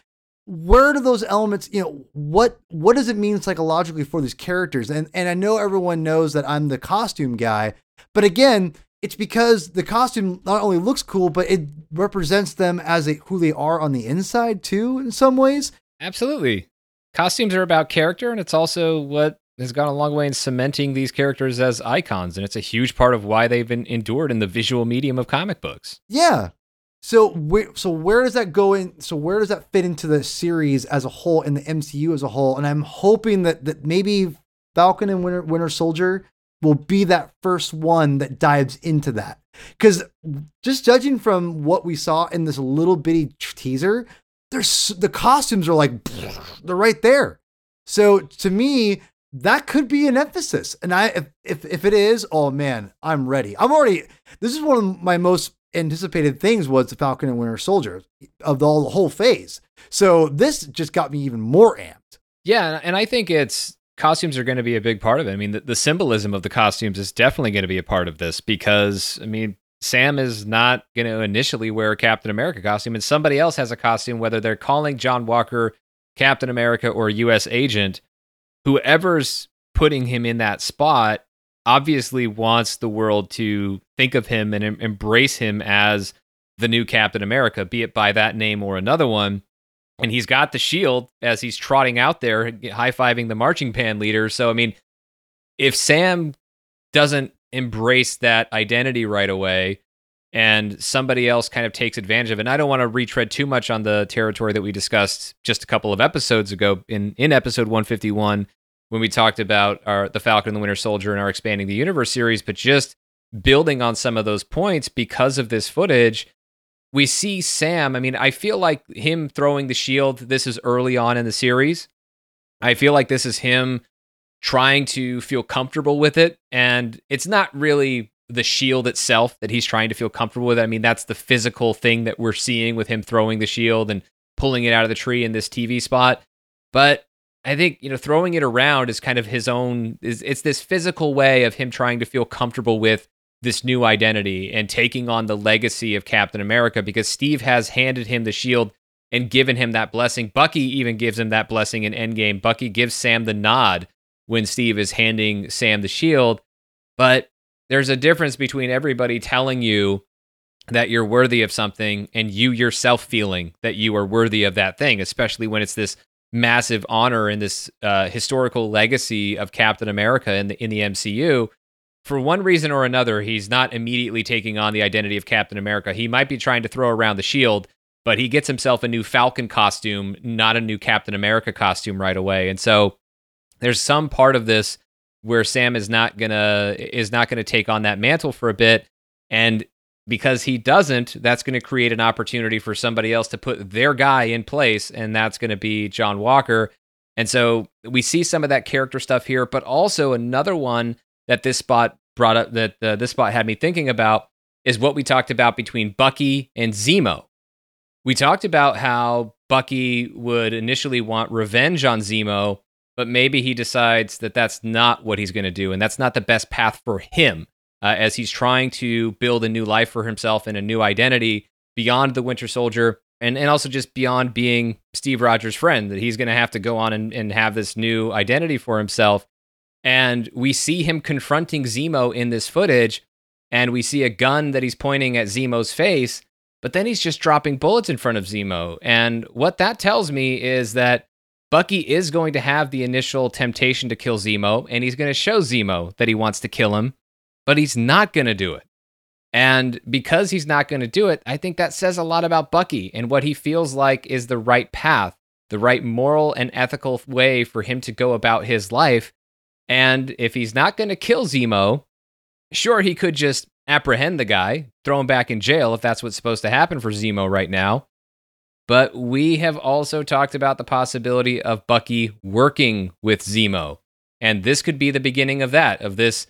Where do those elements? You know, what what does it mean psychologically for these characters? And and I know everyone knows that I'm the costume guy, but again, it's because the costume not only looks cool, but it represents them as a, who they are on the inside too, in some ways. Absolutely costumes are about character, and it's also what has gone a long way in cementing these characters as icons, and it's a huge part of why they've been endured in the visual medium of comic books. Yeah. So where so where does that go in? So where does that fit into the series as a whole, in the MCU as a whole? And I'm hoping that that maybe Falcon and Winter Winter Soldier will be that first one that dives into that. Because just judging from what we saw in this little bitty teaser, there's the costumes are like they're right there. So to me, that could be an emphasis. And I if if, if it is, oh man, I'm ready. I'm already this is one of my most anticipated things was the Falcon and Winter Soldier of the, the whole phase. So this just got me even more amped. Yeah, and I think it's costumes are going to be a big part of it. I mean, the, the symbolism of the costumes is definitely going to be a part of this because I mean, Sam is not going to initially wear a Captain America costume, and somebody else has a costume, whether they're calling John Walker Captain America or U.S. agent. Whoever's putting him in that spot obviously wants the world to think of him and em- embrace him as the new Captain America, be it by that name or another one. And he's got the shield as he's trotting out there, high fiving the marching band leader. So, I mean, if Sam doesn't embrace that identity right away and somebody else kind of takes advantage of it. And I don't want to retread too much on the territory that we discussed just a couple of episodes ago in, in episode 151 when we talked about our the Falcon and the Winter Soldier and our expanding the universe series, but just building on some of those points because of this footage, we see Sam. I mean, I feel like him throwing the shield, this is early on in the series. I feel like this is him trying to feel comfortable with it. And it's not really the shield itself that he's trying to feel comfortable with. I mean, that's the physical thing that we're seeing with him throwing the shield and pulling it out of the tree in this TV spot. But I think, you know, throwing it around is kind of his own is it's this physical way of him trying to feel comfortable with this new identity and taking on the legacy of Captain America because Steve has handed him the shield and given him that blessing. Bucky even gives him that blessing in Endgame. Bucky gives Sam the nod when Steve is handing Sam the shield. But there's a difference between everybody telling you that you're worthy of something and you yourself feeling that you are worthy of that thing, especially when it's this massive honor and this uh, historical legacy of Captain America in the in the MCU. For one reason or another, he's not immediately taking on the identity of Captain America. He might be trying to throw around the shield, but he gets himself a new Falcon costume, not a new Captain America costume right away. And so there's some part of this where Sam is not gonna is not gonna take on that mantle for a bit, and because he doesn't, that's going to create an opportunity for somebody else to put their guy in place, and that's going to be John Walker. And so we see some of that character stuff here, but also another one that this spot brought up that uh, this spot had me thinking about is what we talked about between Bucky and Zemo. We talked about how Bucky would initially want revenge on Zemo, but maybe he decides that that's not what he's going to do, and that's not the best path for him uh, as he's trying to build a new life for himself and a new identity beyond the Winter Soldier, and, and also just beyond being Steve Rogers' friend, that he's going to have to go on and, and have this new identity for himself. And we see him confronting Zemo in this footage, and we see a gun that he's pointing at Zemo's face, but then he's just dropping bullets in front of Zemo. And what that tells me is that Bucky is going to have the initial temptation to kill Zemo, and he's going to show Zemo that he wants to kill him, but he's not going to do it. And because he's not going to do it, I think that says a lot about Bucky and what he feels like is the right path, the right moral and ethical way for him to go about his life. And if he's not going to kill Zemo, Sure, he could just apprehend the guy, throw him back in jail if that's what's supposed to happen for Zemo right now. But we have also talked about the possibility of Bucky working with Zemo. And this could be the beginning of that, of this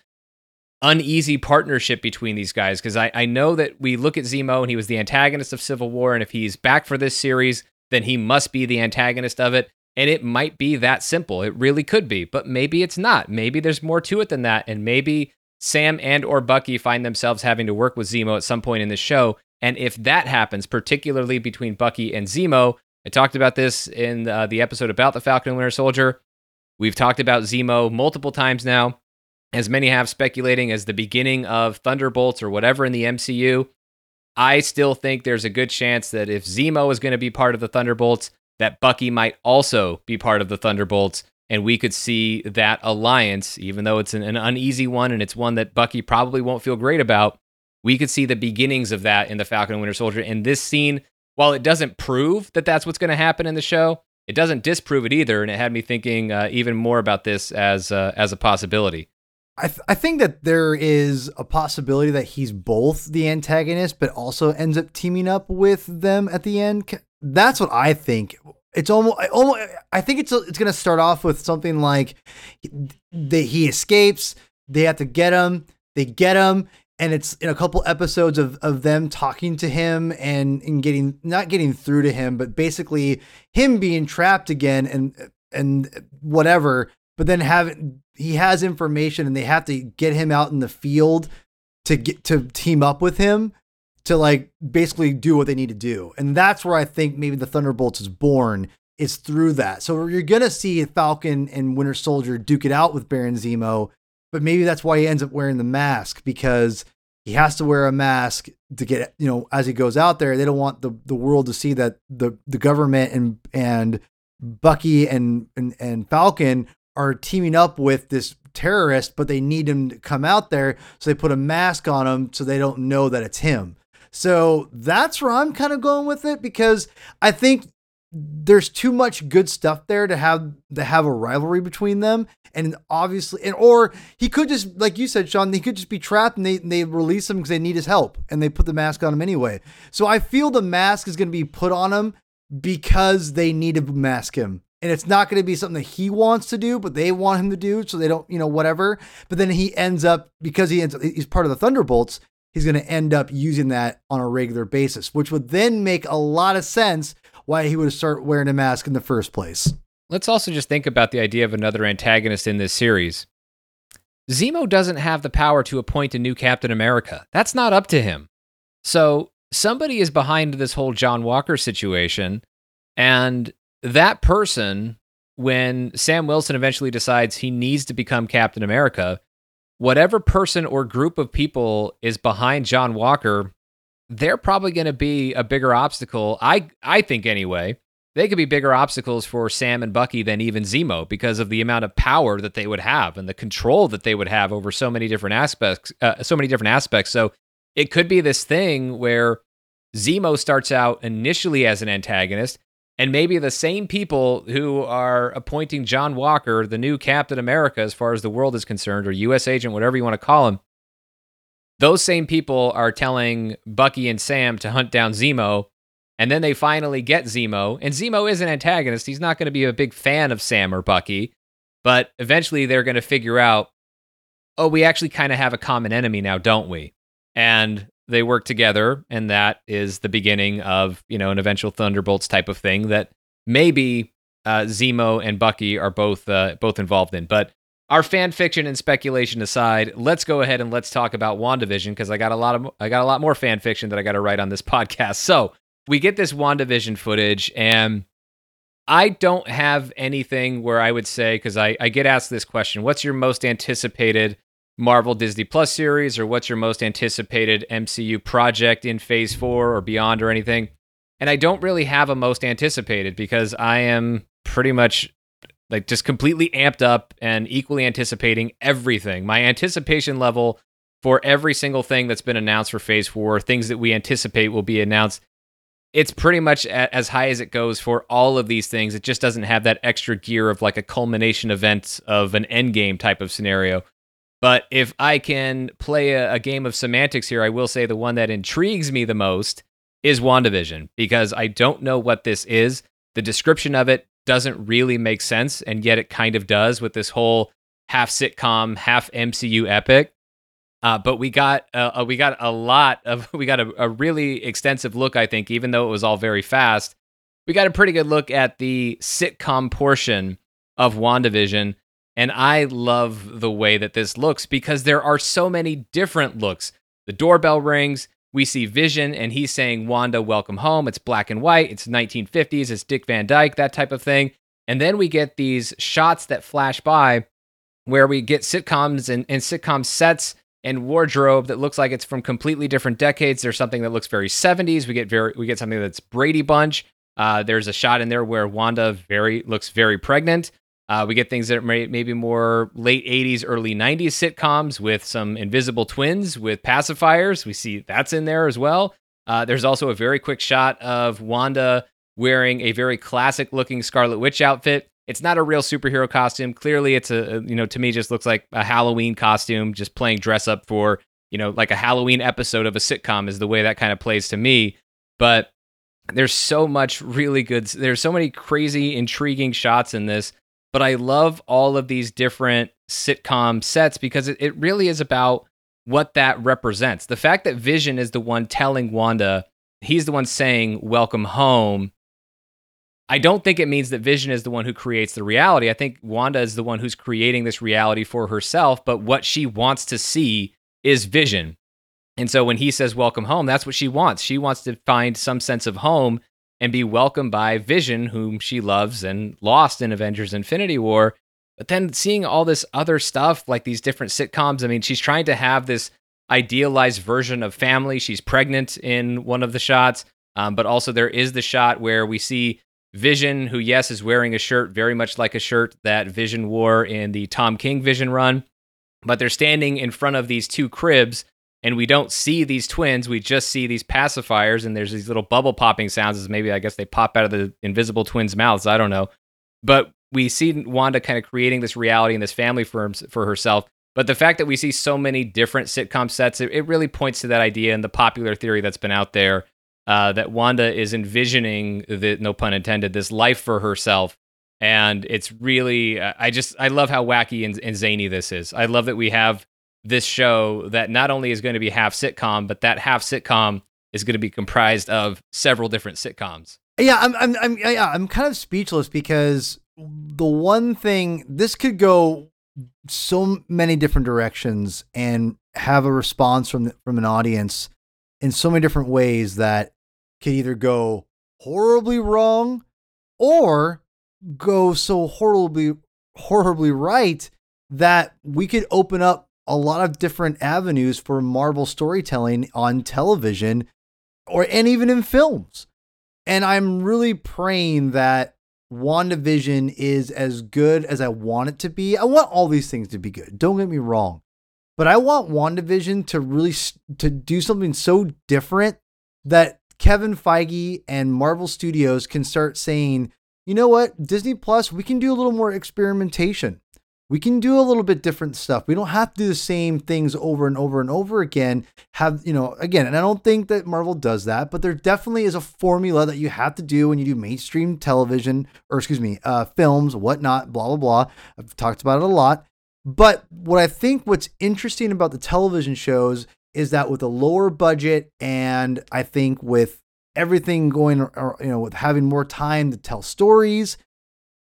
uneasy partnership between these guys. Because I, I know that we look at Zemo and he was the antagonist of Civil War. And if he's back for this series, then he must be the antagonist of it. And it might be that simple. It really could be. But maybe it's not. Maybe there's more to it than that. And maybe Sam and or Bucky find themselves having to work with Zemo at some point in the show. And if that happens, particularly between Bucky and Zemo, I talked about this in uh, the episode about the Falcon and Winter Soldier. We've talked about Zemo multiple times now, as many have speculating as the beginning of Thunderbolts or whatever in the MCU. I still think there's a good chance that if Zemo is going to be part of the Thunderbolts, that Bucky might also be part of the Thunderbolts and we could see that alliance, even though it's an, an, uneasy one and it's one that Bucky probably won't feel great about. We could see the beginnings of that in the Falcon and Winter Soldier. And this scene, while it doesn't prove that that's what's going to happen in the show, it doesn't disprove it either. And it had me thinking uh, even more about this as uh, as a possibility. I, th- I think that there is a possibility that he's both the antagonist, but also ends up teaming up with them at the end. That's what I think it's almost, almost I think it's it's to start off with something like that he escapes, they have to get him, they get him and it's in a couple episodes of, of them talking to him and, and getting not getting through to him, but basically him being trapped again and and whatever. But then having he has information and they have to get him out in the field to get to team up with him to like basically do what they need to do. And that's where I think maybe the Thunderbolts is born is through that. So you're gonna see Falcon and Winter Soldier duke it out with Baron Zemo, but maybe that's why he ends up wearing the mask because he has to wear a mask to get you know as he goes out there. They don't want the, the world to see that the the government and and Bucky and, and and Falcon are teaming up with this terrorist, but they need him to come out there, so they put a mask on him so they don't know that it's him. So that's where I'm kind of going with it because I think there's too much good stuff there to have to have a rivalry between them and obviously and or he could just like you said Sean he could just be trapped and they they release him because they need his help and they put the mask on him anyway. So I feel the mask is going to be put on him because they need to mask him. And it's not going to be something that he wants to do but they want him to do so they don't you know whatever. But then he ends up because he ends he's part of the Thunderbolts he's going to end up using that on a regular basis, which would then make a lot of sense why he would start wearing a mask in the first place. Let's also just think about the idea of another antagonist in this series. Zemo doesn't have the power to appoint a new Captain America. That's not up to him. So somebody is behind this whole John Walker situation. And that person, when Sam Wilson eventually decides he needs to become Captain America, whatever person or group of people is behind John Walker, they're probably going to be a bigger obstacle. I I think anyway. They could be bigger obstacles for Sam and Bucky than even Zemo because of the amount of power that they would have and the control that they would have over so many different aspects. Uh, so many different aspects. So it could be this thing where Zemo starts out initially as an antagonist, And maybe the same people who are appointing John Walker, the new Captain America, as far as the world is concerned, or U.S. agent, whatever you want to call him, those same people are telling Bucky and Sam to hunt down Zemo. And then they finally get Zemo. And Zemo is an antagonist. He's not going to be a big fan of Sam or Bucky. But eventually they're going to figure out oh, we actually kind of have a common enemy now, don't we? And they work together. And that is the beginning of, you know, an eventual Thunderbolts type of thing that maybe uh, Zemo and Bucky are both uh, both involved in. But our fan fiction and speculation aside, let's go ahead and let's talk about WandaVision because I got a lot of I got a lot more fan fiction that I got to write on this podcast. So we get this WandaVision footage, and I don't have anything where I would say because I, I get asked this question: What's your most anticipated Marvel Disney Plus series, or what's your most anticipated MCU project in Phase Four or beyond, or anything? And I don't really have a most anticipated because I am pretty much like just completely amped up and equally anticipating everything. My anticipation level for every single thing that's been announced for Phase 4, things that we anticipate will be announced, it's pretty much as high as it goes for all of these things. It just doesn't have that extra gear of like a culmination event of an end game type of scenario. But if I can play a, a game of semantics here, I will say the one that intrigues me the most is WandaVision because I don't know what this is. The description of it doesn't really make sense, and yet it kind of does with this whole half sitcom, half MCU epic. Uh, but we got uh, we got a lot of we got a, a, really extensive look. I think, even though it was all very fast, we got a pretty good look at the sitcom portion of WandaVision. And I love the way that this looks because there are so many different looks. The doorbell rings. We see Vision and he's saying, Wanda, welcome home. It's black and white. It's 1950s. It's Dick Van Dyke, that type of thing. And then we get these shots that flash by where we get sitcoms and, and sitcom sets and wardrobe that looks like it's from completely different decades. There's something that looks very 70s. We get very we get something that's Brady Bunch. Uh, there's a shot in there where Wanda very looks very pregnant. Uh, we get things that are maybe more late 80s, early 90s sitcoms with some invisible twins with pacifiers. We see that's in there as well. Uh, there's also a very quick shot of Wanda wearing a very classic looking Scarlet Witch outfit. It's not a real superhero costume. Clearly, it's a, you know, to me, just looks like a Halloween costume, just playing dress up for, you know, like a Halloween episode of a sitcom is the way that kind of plays to me. But there's so much really good, there's so many crazy, intriguing shots in this but I love all of these different sitcom sets because it, it really is about what that represents. The fact that Vision is the one telling Wanda, he's the one saying, Welcome home. I don't think it means that Vision is the one who creates the reality. I think Wanda is the one who's creating this reality for herself, but what she wants to see is Vision. And so when he says welcome home, that's what she wants. She wants to find some sense of home and be welcomed by Vision, whom she loves and lost in Avengers Infinity War. But then seeing all this other stuff, like these different sitcoms, I mean, she's trying to have this idealized version of family. She's pregnant in one of the shots, um, but also there is the shot where we see Vision, who, yes, is wearing a shirt very much like a shirt that Vision wore in the Tom King Vision run, but they're standing in front of these two cribs and we don't see these twins. We just see these pacifiers, and there's these little bubble popping sounds. As maybe I guess they pop out of the invisible twins' mouths. I don't know, but we see Wanda kind of creating this reality and this family for for herself. But the fact that we see so many different sitcom sets, it, it really points to that idea and the popular theory that's been out there uh, that Wanda is envisioning the no pun intended this life for herself. And it's really, I just, I love how wacky and, and zany this is. I love that we have this show that not only is going to be half sitcom, but that half sitcom is going to be comprised of several different sitcoms. Yeah, I'm, I'm, I'm, yeah, I'm kind of speechless because the one thing this could go so many different directions and have a response from from an audience in so many different ways that could either go horribly wrong or go so horribly horribly right that we could open up a lot of different avenues for Marvel storytelling on television or and even in films. And I'm really praying that WandaVision is as good as I want it to be. I want all these things to be good. Don't get me wrong. But I want WandaVision to really to do something so different that Kevin Feige and Marvel Studios can start saying, you know what, Disney Plus, we can do a little more experimentation. We can do a little bit different stuff. We don't have to do the same things over and over and over again. Have, you know, again, and I don't think that Marvel does that, but there definitely is a formula that you have to do when you do mainstream television or, excuse me, uh, films, whatnot, blah, blah, blah. I've talked about it a lot. But what I think what's interesting about the television shows is that with a lower budget and I think with everything going, you know, with having more time to tell stories,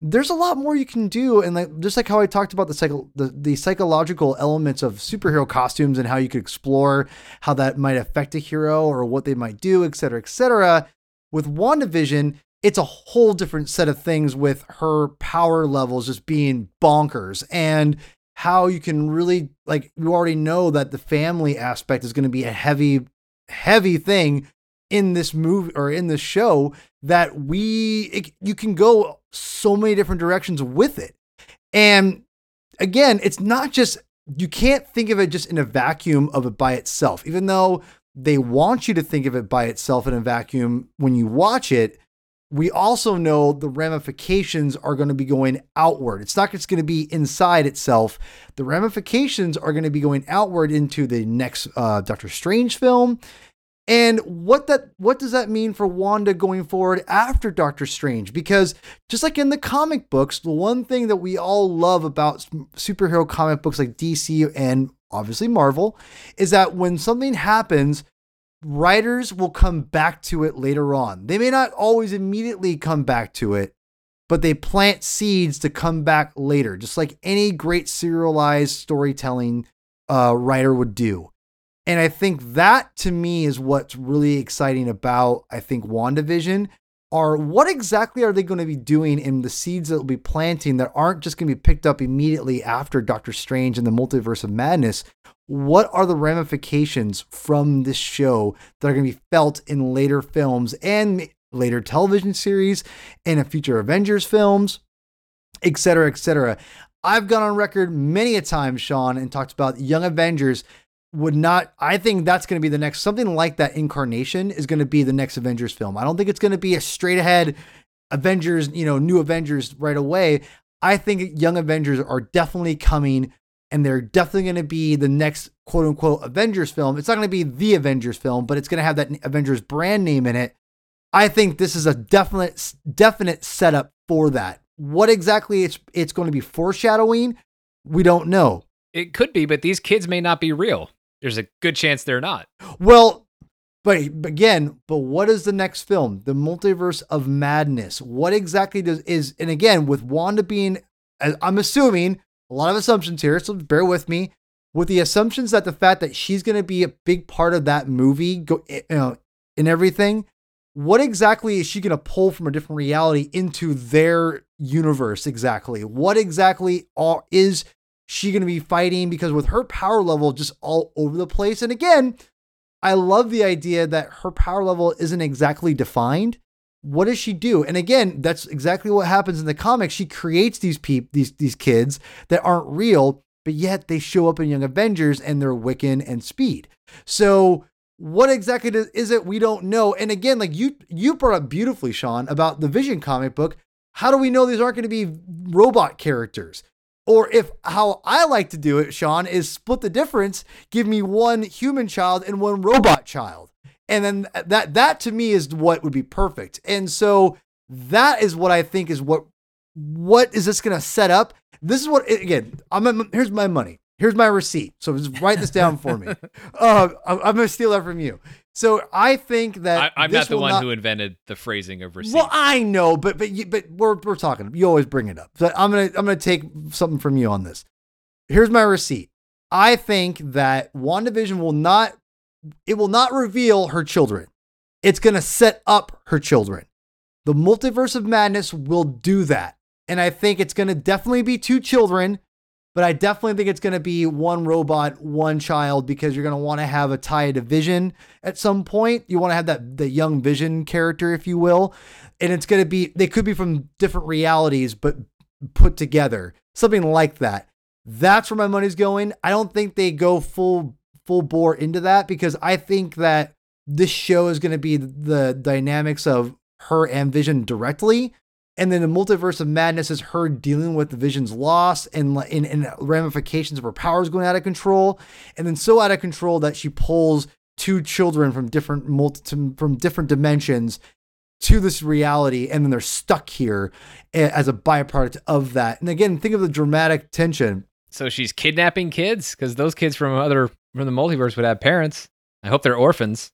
there's a lot more you can do. And like just like how I talked about the psycho, the, the psychological elements of superhero costumes and how you could explore how that might affect a hero or what they might do, et cetera, et cetera. With WandaVision, it's a whole different set of things with her power levels just being bonkers and how you can really like you already know that the family aspect is going to be a heavy heavy thing in this movie or in this show that we it, you can go so many different directions with it and again it's not just you can't think of it just in a vacuum of it by itself even though they want you to think of it by itself in a vacuum when you watch it we also know the ramifications are going to be going outward. It's not just going to be inside itself. The ramifications are going to be going outward into the next uh, Doctor Strange film. And what that what does that mean for Wanda going forward after Doctor Strange? Because just like in the comic books, the one thing that we all love about superhero comic books like DC and obviously Marvel is that when something happens, writers will come back to it later on. They may not always immediately come back to it, but they plant seeds to come back later, just like any great serialized storytelling uh, writer would do. And I think that to me is what's really exciting about, I think, WandaVision are what exactly are they going to be doing in the seeds that will be planting that aren't just going to be picked up immediately after Doctor Strange and the Multiverse of Madness? what are the ramifications from this show that are going to be felt in later films and later television series and in future Avengers films, et cetera, et cetera. I've gone on record many a time, Sean, and talked about Young Avengers would not I think that's going to be the next something like that incarnation is going to be the next Avengers film. I don't think it's going to be a straight ahead Avengers, you know, new Avengers right away. I think Young Avengers are definitely coming and they're definitely going to be the next quote unquote Avengers film. It's not going to be the Avengers film, but it's going to have that Avengers brand name in it. I think this is a definite definite setup for that. What exactly it's it's going to be foreshadowing, we don't know. It could be, but these kids may not be real. There's a good chance they're not. Well, but again, but what is the next film? The Multiverse of Madness. What exactly does is and again with Wanda being I'm assuming a lot of assumptions here, so bear with me. With the assumptions that the fact that she's going to be a big part of that movie, go, eh, you know, in everything, what exactly is she going to pull from a different reality into their universe exactly? What exactly are, is she going to be fighting? Because with her power level just all over the place, and again, I love the idea that her power level isn't exactly defined what does she do? And again, that's exactly what happens in the comics. She creates these peop these these kids that aren't real, but yet they show up in Young Avengers and they're Wiccan and Speed. So what exactly is it? We don't know. And again, like you you brought up beautifully, Sean, about the Vision comic book. How do we know these aren't going to be robot characters? Or if how I like to do it, Sean, is split the difference, give me one human child and one robot child. And then that that to me is what would be perfect. And so that is what I think is what what is this going to set up? This is what again. I'm here's my money. Here's my receipt. So just write this down for me. Uh, I'm, I'm going to steal that from you. So I think that I, am not the one not, who invented the phrasing of receipt. Well, I know, but but but we're we're talking. You always bring it up. So I'm gonna I'm gonna take something from you on this. Here's my receipt. I think that WandaVision will not it will not reveal her children. It's going to set up her children. The multiverse of madness will do that. And I think it's going to definitely be two children, but I definitely think it's going to be one robot, one child, because you're going to want to have a tie to Vision at some point. You want to have that the young Vision character, if you will. And it's going to be, they could be from different realities, but put together, something like that. That's where my money's going. I don't think they go full full bore into that because I think that this show is going to be the dynamics of her and Vision directly. And then the multiverse of madness is her dealing with the Vision's loss and, and, and ramifications of her powers going out of control. And then so out of control that she pulls two children from different multi- from different dimensions to this reality and then they're stuck here eh, as a byproduct of that. And again, think of the dramatic tension. So she's kidnapping kids because those kids from other from the multiverse would have parents. I hope they're orphans.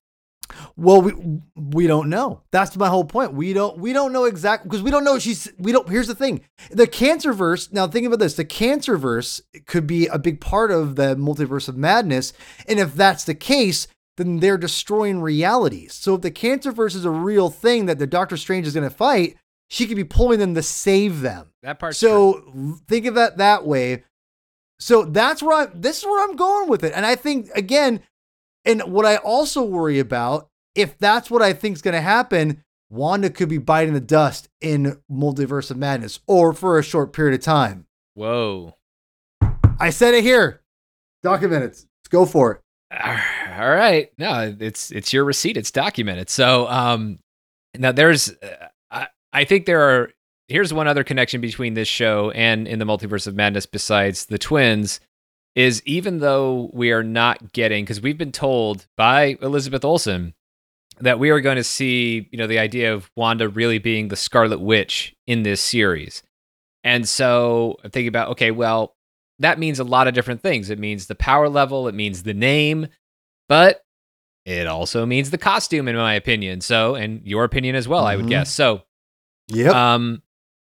Well, we we don't know. That's my whole point. We don't we don't know exactly because we don't know she's we don't. Here's the thing: the Cancerverse. Now think about this: the Cancerverse could be a big part of the multiverse of madness, and if that's the case, then they're destroying realities. So if the Cancerverse is a real thing that the Doctor Strange is going to fight, she could be pulling them to save them. That part. So true. think of that that way. So that's where I'm. This is where I'm going with it, and I think again and what I also worry about, if that's what I think is going to happen, Wanda could be biting the dust in Multiverse of Madness or for a short period of time. Whoa. I said it here. Document it. Let's go for it. All right. No, it's it's your receipt. It's documented. So um now there's uh, I, I think there are here's one other connection between this show and in the multiverse of madness besides the twins is even though we are not getting because we've been told by Elizabeth Olsen that we are going to see, you know, the idea of Wanda really being the Scarlet Witch in this series. And so I'm thinking about, okay, well, that means a lot of different things. It means the power level, it means the name, but it also means the costume, in my opinion. So, and your opinion as well, mm-hmm. I would mm-hmm. guess. So, yeah. Um,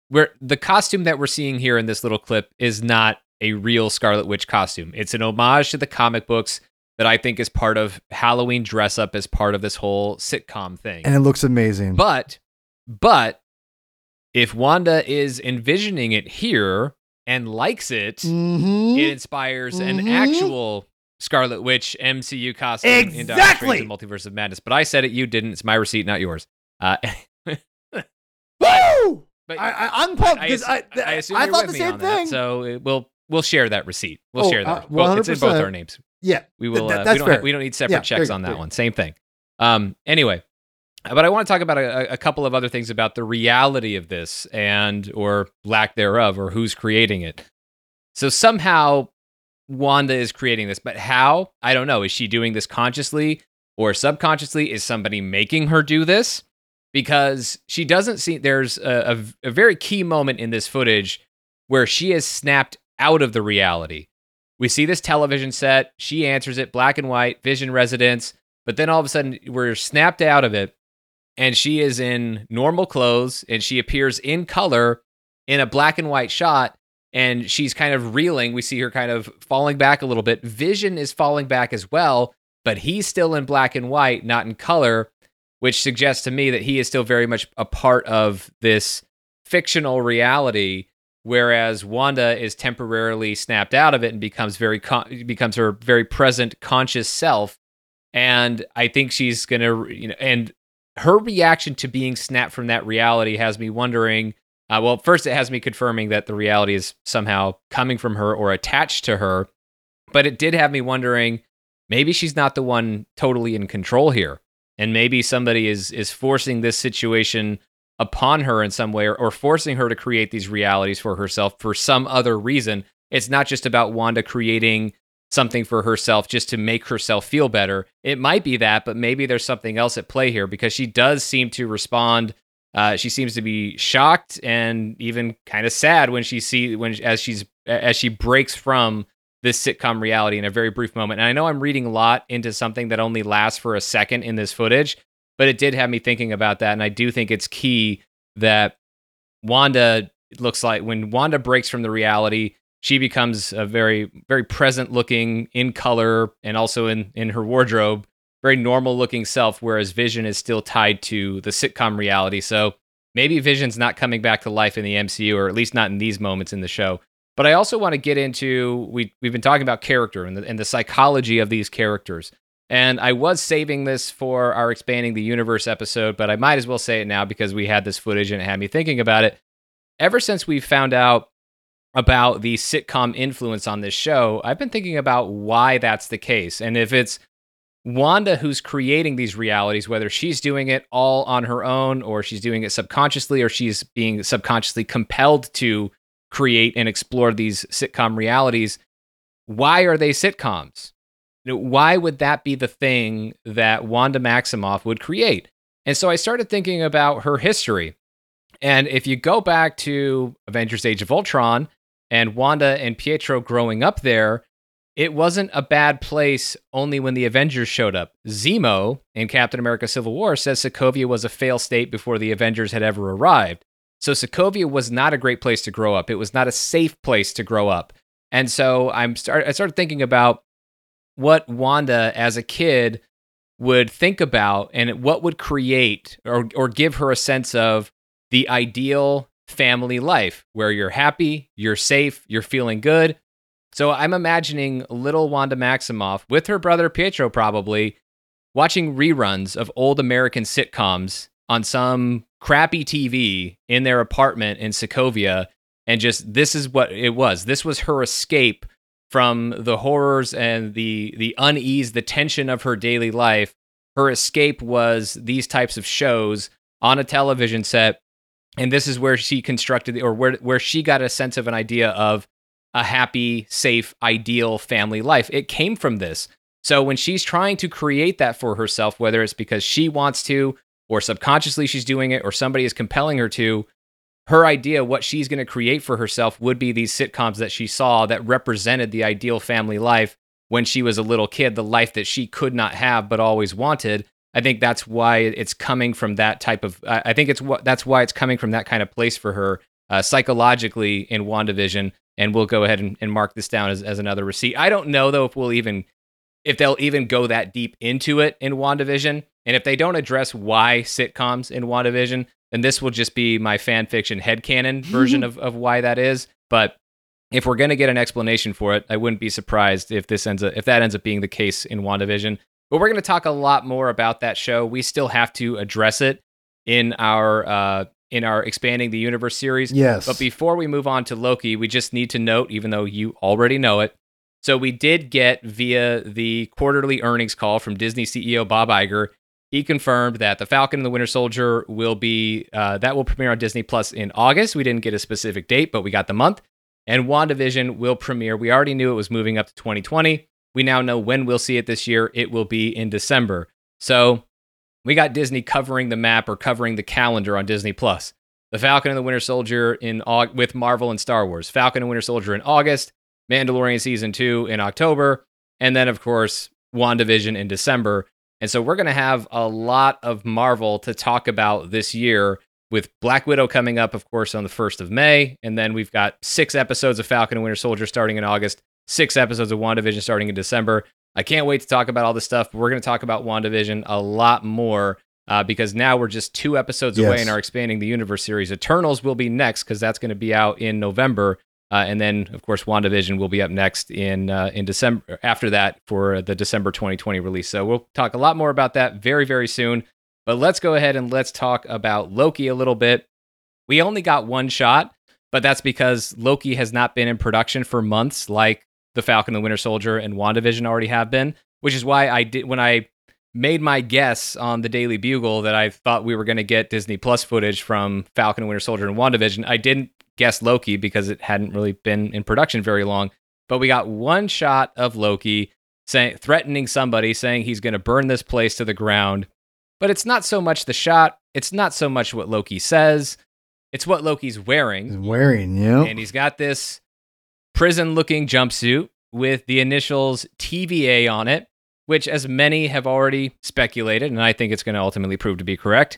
where the costume that we're seeing here in this little clip is not a real Scarlet Witch costume. It's an homage to the comic books that I think is part of Halloween dress up as part of this whole sitcom thing. And it looks amazing. But but if Wanda is envisioning it here and likes it, mm-hmm. it inspires mm-hmm. an actual Scarlet Witch MCU costume exactly. in Doctor Strange and Multiverse of Madness. But I said it, you didn't. It's my receipt, not yours. Uh, Woo! But I, am pumped because I, I, I, I thought the same thing. That, so we'll we'll share that receipt. We'll oh, share that. Uh, well, it's in both our names. Yeah, we will. Th- uh, we don't. Have, we don't need separate yeah, checks on that one. Same thing. Um. Anyway, but I want to talk about a, a, couple of other things about the reality of this and or lack thereof, or who's creating it. So somehow Wanda is creating this, but how? I don't know. Is she doing this consciously or subconsciously? Is somebody making her do this? Because she doesn't see. There's a, a, a very key moment in this footage where she has snapped out of the reality. We see this television set. She answers it, black and white, vision residence. But then all of a sudden, we're snapped out of it, and she is in normal clothes, and she appears in color in a black and white shot, and she's kind of reeling. We see her kind of falling back a little bit. Vision is falling back as well, but he's still in black and white, not in color, which suggests to me that he is still very much a part of this fictional reality whereas Wanda is temporarily snapped out of it and becomes very con- becomes her very present conscious self. And I think she's going to you know and her reaction to being snapped from that reality has me wondering uh, well first it has me confirming that the reality is somehow coming from her or attached to her but it did have me wondering maybe she's not the one totally in control here and maybe somebody is is forcing this situation upon her in some way or, or forcing her to create these realities for herself for some other reason. It's not just about Wanda creating something for herself just to make herself feel better. It might be that, but maybe there's something else at play here because she does seem to respond. Uh, she seems to be shocked and even kind of sad when she see when as she's as she breaks from this sitcom reality in a very brief moment. And I know I'm reading a lot into something that only lasts for a second in this footage, but it did have me thinking about that. And I do think it's key that Wanda looks like when Wanda breaks from the reality, she becomes a very, very present looking in color and also in, in her wardrobe, very normal looking self, whereas Vision is still tied to the sitcom reality. So maybe Vision's not coming back to life in the MCU, or at least not in these moments in the show. But I also want to get into we we've been talking about character and the, and the psychology of these characters. And I was saving this for our expanding the universe episode, but I might as well say it now because we had this footage and it had me thinking about it. Ever since we found out about the sitcom influence on this show, I've been thinking about why that's the case. And if it's Wanda, who's creating these realities, whether she's doing it all on her own or she's doing it subconsciously or she's being subconsciously compelled to create and explore these sitcom realities, why are they sitcoms? Why would that be the thing that Wanda Maximoff would create? And so I started thinking about her history. And if you go back to Avengers Age of Ultron and Wanda and Pietro growing up there, it wasn't a bad place only when the Avengers showed up. Zemo in Captain America Civil War says Sokovia was a fail state before the Avengers had ever arrived. So Sokovia was not a great place to grow up. It was not a safe place to grow up. And so I'm start I started thinking about what Wanda as a kid would think about and what would create or or give her a sense of the ideal family life where you're happy, you're safe, you're feeling good, so I'm imagining little Wanda Maximoff with her brother Pietro probably watching reruns of old American sitcoms on some crappy TV in their apartment in Sokovia. And just this is what it was. This was her escape from the horrors and the the unease, the tension of her daily life. Her escape was these types of shows on a television set. And this is where she constructed or where where she got a sense of an idea of a happy, safe, ideal family life. It came from this. So when she's trying to create that for herself, whether it's because she wants to, or subconsciously she's doing it, or somebody is compelling her to, her idea, what she's going to create for herself, would be these sitcoms that she saw that represented the ideal family life when she was a little kid, the life that she could not have but always wanted. I think that's why it's coming from that type of. I think it's what that's why it's coming from that kind of place for her uh, psychologically in WandaVision and we'll go ahead and, and mark this down as, as another receipt. I don't know though if we'll even if they'll even go that deep into it in WandaVision. And if they don't address why sitcoms in WandaVision, then this will just be my fan fiction headcanon version of, of why that is. But if we're gonna get an explanation for it, I wouldn't be surprised if this ends up if that ends up being the case in WandaVision. But we're gonna talk a lot more about that show. We still have to address it in our uh, in our expanding the universe series. Yes. But before we move on to Loki, we just need to note, even though you already know it, so we did get via the quarterly earnings call from Disney CEO Bob Iger. He confirmed that the Falcon and the Winter Soldier will be uh, that will premiere on Disney Plus in August. We didn't get a specific date, but we got the month. And WandaVision will premiere. We already knew it was moving up to 2020. We now know when we'll see it this year. It will be in December. So we got Disney covering the map or covering the calendar on Disney Plus. The Falcon and the Winter Soldier in with Marvel and Star Wars. Falcon and Winter Soldier in August, Mandalorian season 2 in October, and then of course WandaVision in December. And so we're going to have a lot of Marvel to talk about this year with Black Widow coming up of course on the 1st of May, and then we've got 6 episodes of Falcon and Winter Soldier starting in August, 6 episodes of WandaVision starting in December. I can't wait to talk about all this stuff. But we're going to talk about WandaVision a lot more uh, because now we're just two episodes yes. away in our expanding the universe series. Eternals will be next because that's going to be out in November, uh, and then of course WandaVision will be up next in uh, in December after that for the December 2020 release. So we'll talk a lot more about that very very soon. But let's go ahead and let's talk about Loki a little bit. We only got one shot, but that's because Loki has not been in production for months, like the Falcon the Winter Soldier and WandaVision already have been, which is why I did when I made my guess on the Daily Bugle that I thought we were going to get Disney Plus footage from Falcon and Winter Soldier and WandaVision. I didn't guess Loki because it hadn't really been in production very long, but we got one shot of Loki saying threatening somebody saying he's going to burn this place to the ground. But it's not so much the shot, it's not so much what Loki says. It's what Loki's wearing. He's wearing, yeah. And he's got this prison looking jumpsuit with the initials TVA on it, which, as many have already speculated, and I think it's going to ultimately prove to be correct,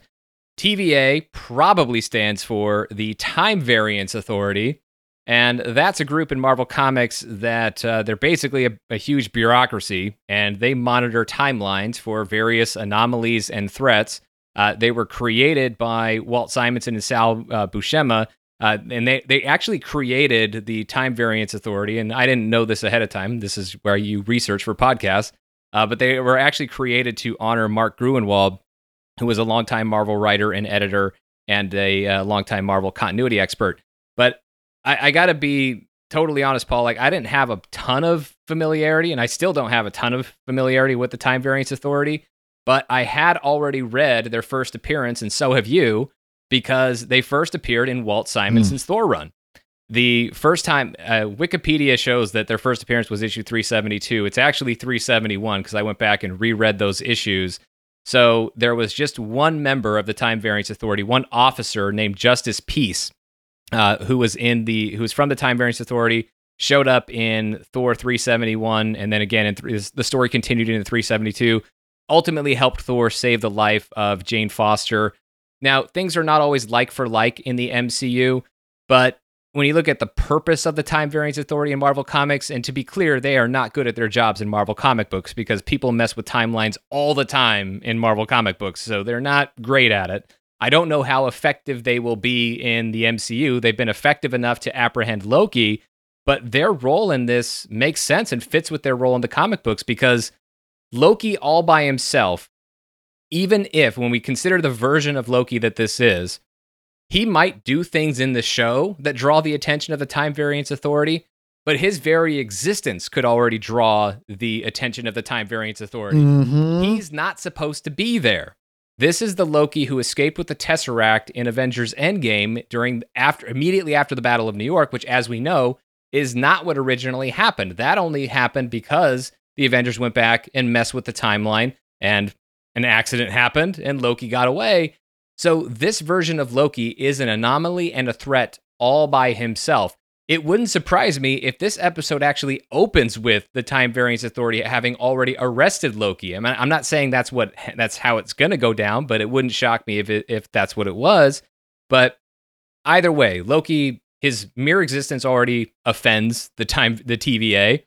TVA probably stands for the Time Variance Authority. And that's a group in Marvel Comics that uh, they're basically a, a, huge bureaucracy and they monitor timelines for various anomalies and threats. Uh, they were created by Walt Simonson and Sal uh, Buscema uh, and they, they actually created the Time Variance Authority. And I didn't know this ahead of time. This is where you research for podcasts. Uh, but they were actually created to honor Mark Gruenwald, who was a longtime Marvel writer and editor and a uh, longtime Marvel continuity expert. But I, I got to be totally honest, Paul, like I didn't have a ton of familiarity, and I still don't have a ton of familiarity with the Time Variance Authority, but I had already read their first appearance, and so have you, because they first appeared in Walt Simonson's mm. Thor run. The first time, uh, Wikipedia shows that their first appearance was issue 372. It's actually 371 because I went back and reread those issues. So there was just one member of the Time Variance Authority, one officer named Justice Peace, uh, who was in the who was from the Time Variance Authority, showed up in Thor 371, and then again in th- the story continued into 372. Ultimately, helped Thor save the life of Jane Foster. Now, things are not always like for like in the MCU, but when you look at the purpose of the Time Variance Authority in Marvel Comics, and to be clear, they are not good at their jobs in Marvel comic books because people mess with timelines all the time in Marvel comic books, so they're not great at it. I don't know how effective they will be in the MCU. They've been effective enough to apprehend Loki, but their role in this makes sense and fits with their role in the comic books because Loki all by himself, even if, when we consider the version of Loki that this is, he might do things in the show that draw the attention of the Time Variance Authority, but his very existence could already draw the attention of the Time Variance Authority. Mm-hmm. He's not supposed to be there. This is the Loki who escaped with the Tesseract in Avengers Endgame during after immediately after the Battle of New York, which as we know is not what originally happened. That only happened because the Avengers went back and messed with the timeline and an accident happened and Loki got away. So this version of Loki is an anomaly and a threat all by himself it wouldn't surprise me if this episode actually opens with the Time Variance Authority having already arrested Loki. I mean, I'm not saying that's what that's how it's going to go down, but it wouldn't shock me if it, if that's what it was. But either way, Loki his mere existence already offends the time the TVA,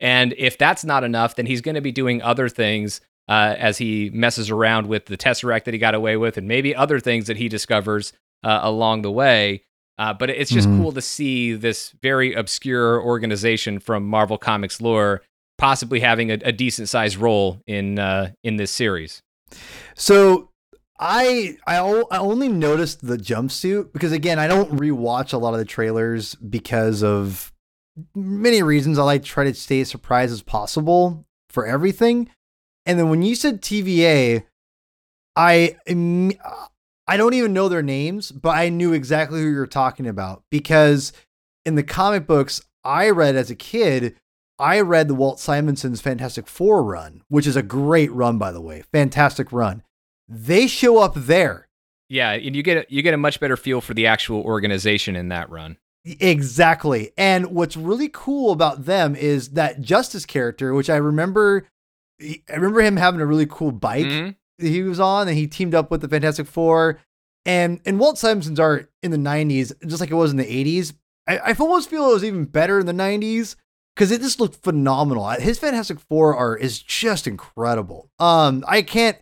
and if that's not enough, then he's going to be doing other things uh, as he messes around with the Tesseract that he got away with, and maybe other things that he discovers uh, along the way. Uh, but it's just mm-hmm. cool to see this very obscure organization from Marvel Comics lore possibly having a, a decent sized role in uh, in this series. So I I, I only noticed the jumpsuit because again I don't rewatch a lot of the trailers because of many reasons. I like to try to stay as surprised as possible for everything. And then when you said TVA, I I don't even know their names, but I knew exactly who you're talking about because in the comic books I read as a kid, I read the Walt Simonson's Fantastic Four run, which is a great run, by the way. Fantastic run. They show up there. Yeah, and you get a, you get a much better feel for the actual organization in that run. Exactly. And what's really cool about them is that Justice character, which I remember I remember him having a really cool bike. Mm-hmm he was on and he teamed up with the Fantastic Four. And and Walt Simonson's art in the 90s, just like it was in the 80s, I, I almost feel it was even better in the 90s because it just looked phenomenal. His Fantastic Four art is just incredible. Um, I can't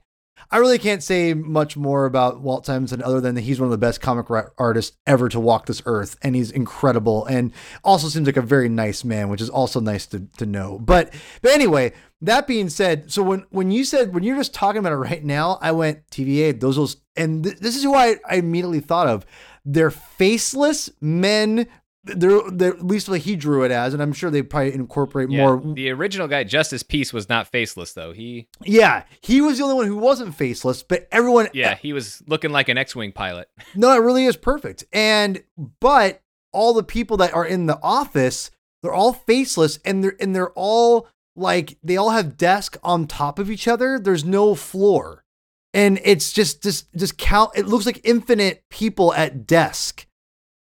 I really can't say much more about Walt Simonson other than that he's one of the best comic artists ever to walk this earth, and he's incredible, and also seems like a very nice man, which is also nice to, to know. But but anyway, that being said, so when when you said when you're just talking about it right now, I went TVA. Those those, and th- this is who I, I immediately thought of. They're faceless men they're, they're at least like he drew it as, and I'm sure they probably incorporate yeah, more. The original guy, Justice Peace, was not faceless though. He yeah, he was the only one who wasn't faceless, but everyone yeah, he was looking like an X-wing pilot. No, it really is perfect. And but all the people that are in the office, they're all faceless, and they're and they're all like they all have desk on top of each other. There's no floor, and it's just just just count. It looks like infinite people at desk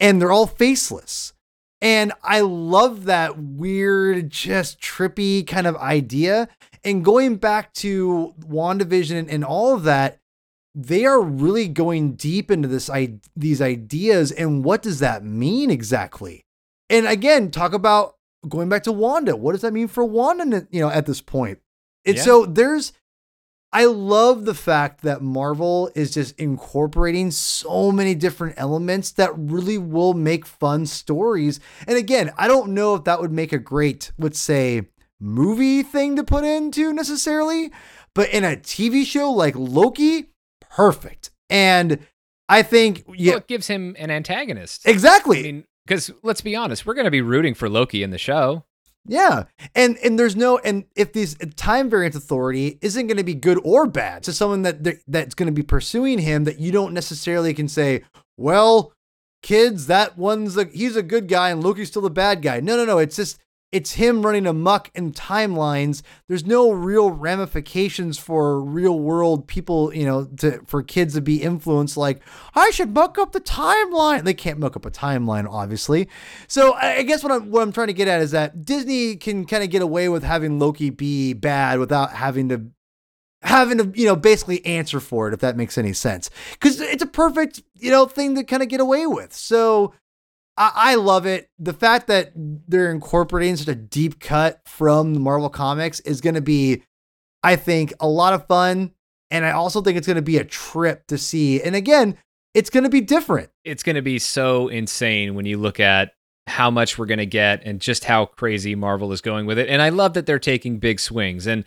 and they're all faceless. And I love that weird, just trippy kind of idea. And going back to WandaVision and all of that, they are really going deep into this these ideas and what does that mean exactly? And again, talk about going back to Wanda. What does that mean for Wanda? You know, at this point, and yeah. so there's I love the fact that Marvel is just incorporating so many different elements that really will make fun stories. And again, I don't know if that would make a great, let's say, movie thing to put into necessarily, but in a TV show like Loki, perfect. And I think yeah, well, it gives him an antagonist. Exactly. I mean, because let's be honest, we're going to be rooting for Loki in the show. Yeah. And and there's no and if this time variance authority isn't going to be good or bad to someone that that's going to be pursuing him that you don't necessarily can say, well, kids, that one's a he's a good guy and Loki's still the bad guy. No, no, no. It's just it's him running amuck in timelines. There's no real ramifications for real world people, you know, to for kids to be influenced like, I should muck up the timeline. They can't muck up a timeline, obviously. So I guess what I'm what I'm trying to get at is that Disney can kind of get away with having Loki be bad without having to having to, you know, basically answer for it, if that makes any sense. Because it's a perfect, you know, thing to kind of get away with. So I, I love it. The fact that they're incorporating such a deep cut from the Marvel comics is going to be, I think, a lot of fun. And I also think it's going to be a trip to see. And again, it's going to be different. It's going to be so insane when you look at how much we're going to get and just how crazy Marvel is going with it. And I love that they're taking big swings. And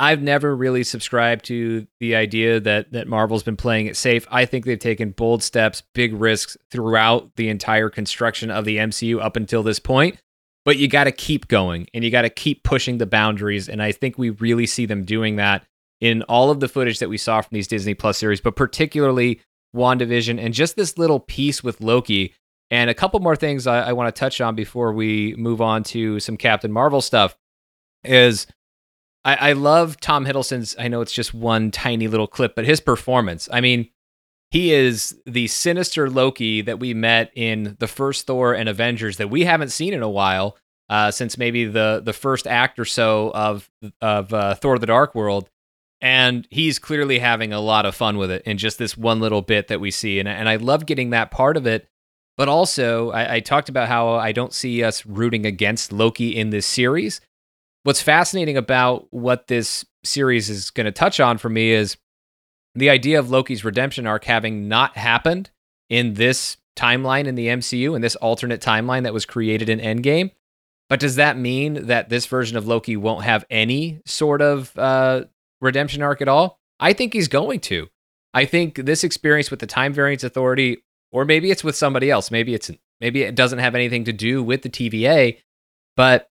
I've never really subscribed to the idea that that Marvel's been playing it safe. I think they've taken bold steps, big risks throughout the entire construction of the MCU up until this point. But you got to keep going and you got to keep pushing the boundaries and I think we really see them doing that in all of the footage that we saw from these Disney Plus series, but particularly WandaVision and just this little piece with Loki. And a couple more things I, I want to touch on before we move on to some Captain Marvel stuff is I, I love Tom Hiddleston's. I know it's just one tiny little clip, but his performance. I mean, he is the sinister Loki that we met in the first Thor and Avengers that we haven't seen in a while, uh, since maybe the the first act or so of of uh, Thor: The Dark World. And he's clearly having a lot of fun with it in just this one little bit that we see, and and I love getting that part of it. But also, I, I talked about how I don't see us rooting against Loki in this series what's fascinating about what this series is going to touch on for me is the idea of Loki's redemption arc having not happened in this timeline in the MCU, in this alternate timeline that was created in Endgame. But does that mean that this version of Loki won't have any sort of uh, redemption arc at all? I think he's going to. I think this experience with the Time Variance Authority, or maybe it's with somebody else. Maybe it's maybe it doesn't have anything to do with the TVA, but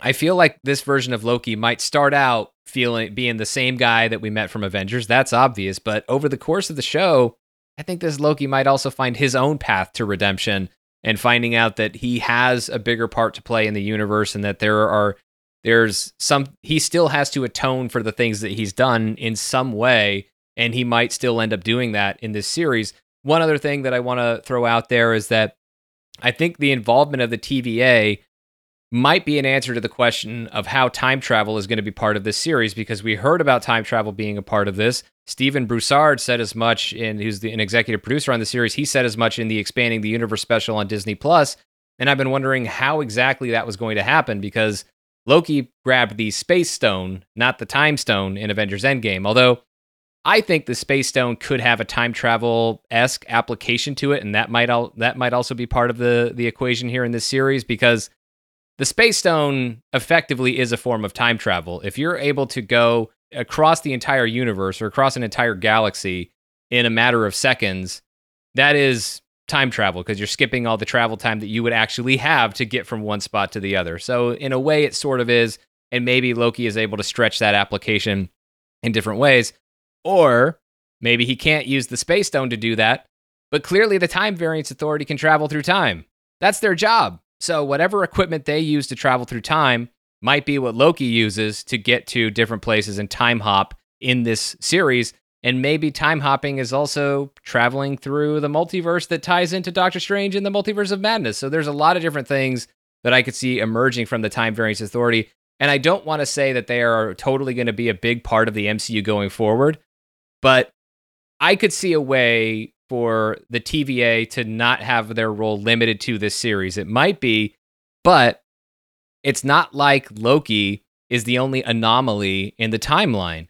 I feel like this version of Loki might start out feeling being the same guy that we met from Avengers. That's obvious, but over the course of the show, I think this Loki might also find his own path to redemption and finding out that he has a bigger part to play in the universe and that there are there's some he still has to atone for the things that he's done in some way and he might still end up doing that in this series. One other thing that I want to throw out there is that I think the involvement of the TVA might be an answer to the question of how time travel is going to be part of this series because we heard about time travel being a part of this. Stephen Broussard said as much in who's the, an executive producer on the series. He said as much in the expanding the universe special on Disney Plus, and I've been wondering how exactly that was going to happen because Loki grabbed the space stone, not the time stone in Avengers Endgame. Although I think the space stone could have a time travel esque application to it, and that might al- that might also be part of the the equation here in this series because the space stone effectively is a form of time travel. If you're able to go across the entire universe or across an entire galaxy in a matter of seconds, that is time travel because you're skipping all the travel time that you would actually have to get from one spot to the other. So, in a way, it sort of is. And maybe Loki is able to stretch that application in different ways. Or maybe he can't use the space stone to do that, but clearly the Time Variance Authority can travel through time. That's their job. So, whatever equipment they use to travel through time might be what Loki uses to get to different places and time hop in this series. And maybe time hopping is also traveling through the multiverse that ties into Doctor Strange and the multiverse of madness. So, there's a lot of different things that I could see emerging from the Time Variance Authority. And I don't want to say that they are totally going to be a big part of the MCU going forward, but I could see a way for the TVA to not have their role limited to this series. It might be, but it's not like Loki is the only anomaly in the timeline.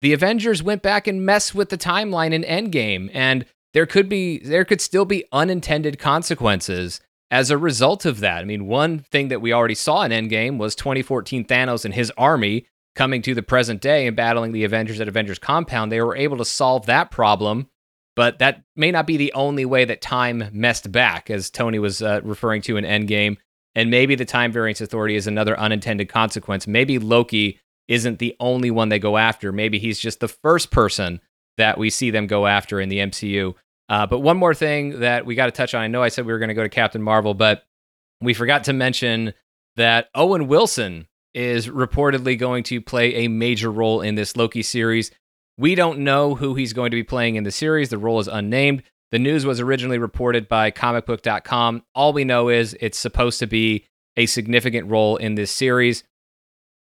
The Avengers went back and messed with the timeline in Endgame, and there could be there could still be unintended consequences as a result of that. I mean, one thing that we already saw in Endgame was 2014 Thanos and his army coming to the present day and battling the Avengers at Avengers Compound. They were able to solve that problem but that may not be the only way that time messed back, as Tony was uh, referring to in Endgame. And maybe the Time Variance Authority is another unintended consequence. Maybe Loki isn't the only one they go after. Maybe he's just the first person that we see them go after in the MCU. Uh, but one more thing that we got to touch on. I know I said we were going to go to Captain Marvel, but we forgot to mention that Owen Wilson is reportedly going to play a major role in this Loki series. We don't know who he's going to be playing in the series. The role is unnamed. The news was originally reported by comicbook.com. All we know is it's supposed to be a significant role in this series.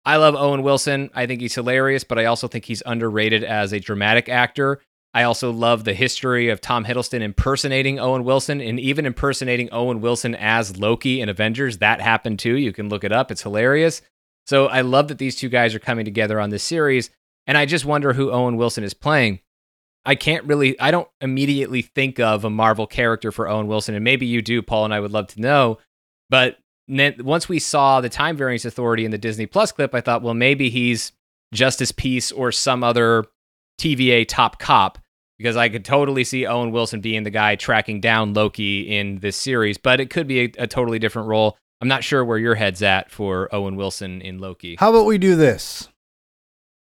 I love Owen Wilson. I think he's hilarious, but I also think he's underrated as a dramatic actor. I also love the history of Tom Hiddleston impersonating Owen Wilson and even impersonating Owen Wilson as Loki in Avengers. That happened too. You can look it up, it's hilarious. So I love that these two guys are coming together on this series. And I just wonder who Owen Wilson is playing. I can't really, I don't immediately think of a Marvel character for Owen Wilson. And maybe you do, Paul, and I would love to know. But once we saw the Time Variance Authority in the Disney Plus clip, I thought, well, maybe he's Justice Peace or some other TVA top cop because I could totally see Owen Wilson being the guy tracking down Loki in this series, but it could be a, a, totally different role. I'm not sure where your head's at for Owen Wilson in Loki. How about we do this?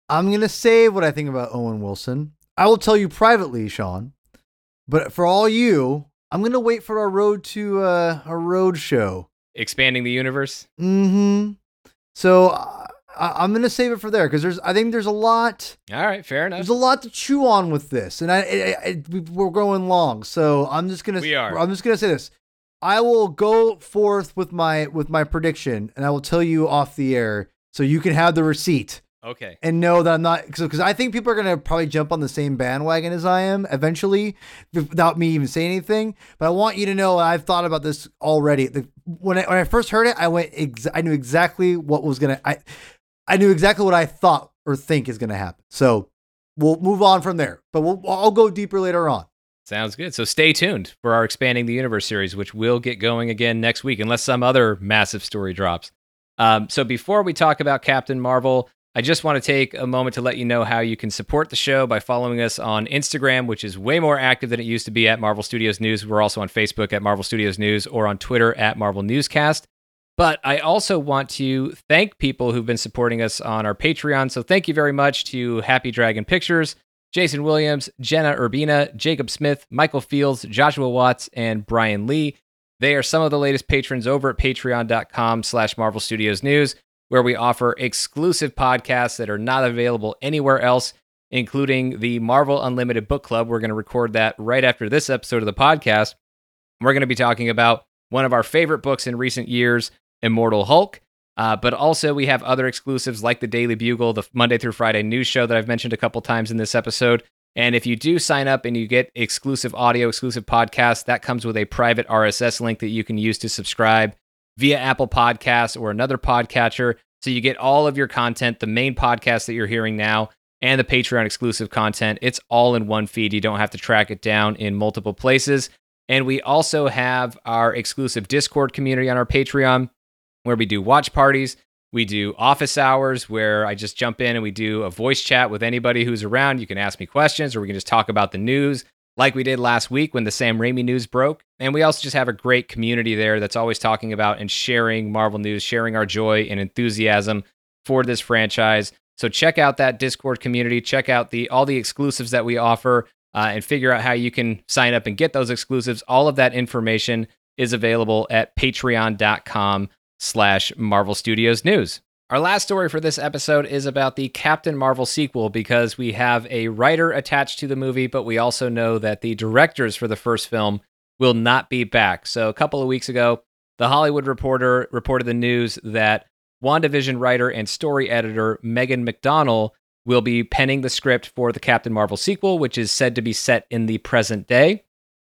I'm going to say what I think about Owen Wilson. I will tell you privately, Sean, but for all you, I'm going to wait for our road to uh, a road show. Expanding the universe? Mm hmm. So uh, I, am gonna save it for there because there's I think there's a lot. All right, fair enough. There's a lot to chew on with this, and I, I, I we're going long, so I'm just gonna. We are. I'm just gonna say this. I will go forth with my with my prediction, and I will tell you off the air, so you can have the receipt. Okay. And know that I'm not because I think people are gonna probably jump on the same bandwagon as I am eventually, without me even saying anything. But I want you to know I've thought about this already. The, when I when I first heard it, I went. Ex- I knew exactly what was gonna. I I knew exactly what I thought or think is going to happen. So we'll move on from there, but we'll, I'll go deeper later on. Sounds good. So stay tuned for our Expanding the Universe series, which will get going again next week, unless some other massive story drops. Um, so before we talk about Captain Marvel, I just want to take a moment to let you know how you can support the show by following us on Instagram, which is way more active than it used to be at Marvel Studios News. We're also on Facebook at Marvel Studios News or on Twitter at Marvel Newscast. But I also want to thank people who've been supporting us on our Patreon. So thank you very much to Happy Dragon Pictures, Jason Williams, Jenna Urbina, Jacob Smith, Michael Fields, Joshua Watts, and Brian Lee. They are some of the latest patrons over at patreon.com slash Marvel Studios News, where we offer exclusive podcasts that are not available anywhere else, including the Marvel Unlimited Book Club. We're going to record that right after this episode of the podcast. We're going to be talking about one of our favorite books in recent years, Immortal Hulk. Uh, but also, we have other exclusives like the Daily Bugle, the Monday through Friday news show that I've mentioned a couple times in this episode. And if you do sign up and you get exclusive audio, exclusive podcasts, that comes with a private RSS link that you can use to subscribe via Apple Podcasts or another podcatcher. So you get all of your content, the main podcast that you're hearing now, and the Patreon exclusive content. It's all in one feed. You don't have to track it down in multiple places. And we also have our exclusive Discord community on our Patreon where we do watch parties. We do office hours where I just jump in and we do a voice chat with anybody who's around. You can ask me questions or we can just talk about the news like we did last week when the Sam Raimi news broke. And we also just have a great community there that's always talking about and sharing Marvel news, sharing our joy and enthusiasm for this franchise. So check out that Discord community, check out the all the exclusives that we offer uh, and figure out how you can sign up and get those exclusives. All of that information is available at patreon.com slash Marvel Studios News. Our last story for this episode is about the Captain Marvel sequel because we have a writer attached to the movie, but we also know that the directors for the first film will not be back. So, a couple of weeks ago, The Hollywood Reporter reported the news that WandaVision writer and story editor Megan McDonnell will be penning the script for the Captain Marvel sequel, which is said to be set in the present day.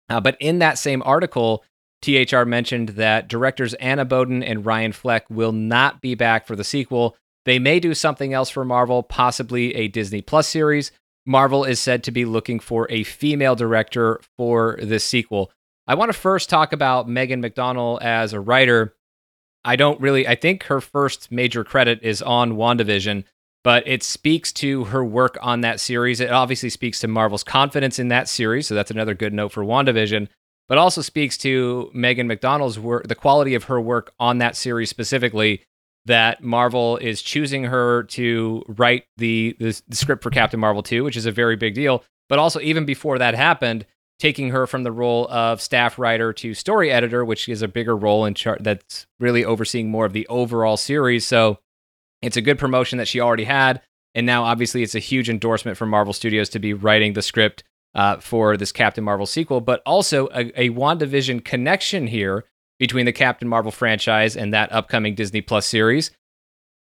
Uh, but in that same article, THR mentioned that directors Anna Boden and Ryan Fleck will not be back for the sequel. They may do something else for Marvel, possibly a Disney Plus series. Marvel is said to be looking for a female director for this sequel. I want to first talk about Megan McDonnell as a writer. I don't really, I think her first major credit is on WandaVision, but it speaks to her work on that series. It obviously speaks to Marvel's confidence in that series, so that's another good note for WandaVision, but also speaks to Megan McDonnell's work, the quality of her work on that series specifically. That Marvel is choosing her to write the, the, the script for Captain Marvel 2, which is a very big deal. But also, even before that happened, taking her from the role of staff writer to story editor, which is a bigger role in chart that's really overseeing more of the overall series. So it's a good promotion that she already had. And now, obviously, it's a huge endorsement for Marvel Studios to be writing the script uh, for this Captain Marvel sequel, but also a, a WandaVision connection here between the Captain Marvel franchise and that upcoming Disney Plus series.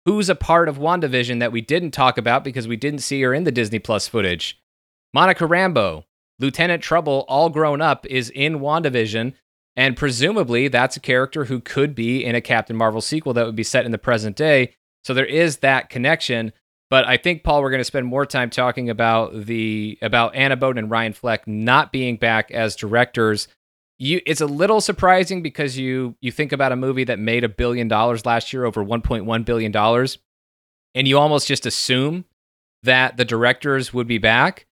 Who's a part of WandaVision that we didn't talk about because we didn't see her in the Disney Plus footage? Monica Rambeau, Lieutenant Trouble, all grown up, is in WandaVision. And presumably, that's a character who could be in a Captain Marvel sequel that would be set in the present day. So there is that connection. But I think Paul, we're going to spend more time talking about the about Anna Boden and Ryan Fleck not being back as directors. You, it's a little surprising because you you think about a movie that made a billion dollars last year, over 1.1 billion dollars, and you almost just assume that the directors would be back.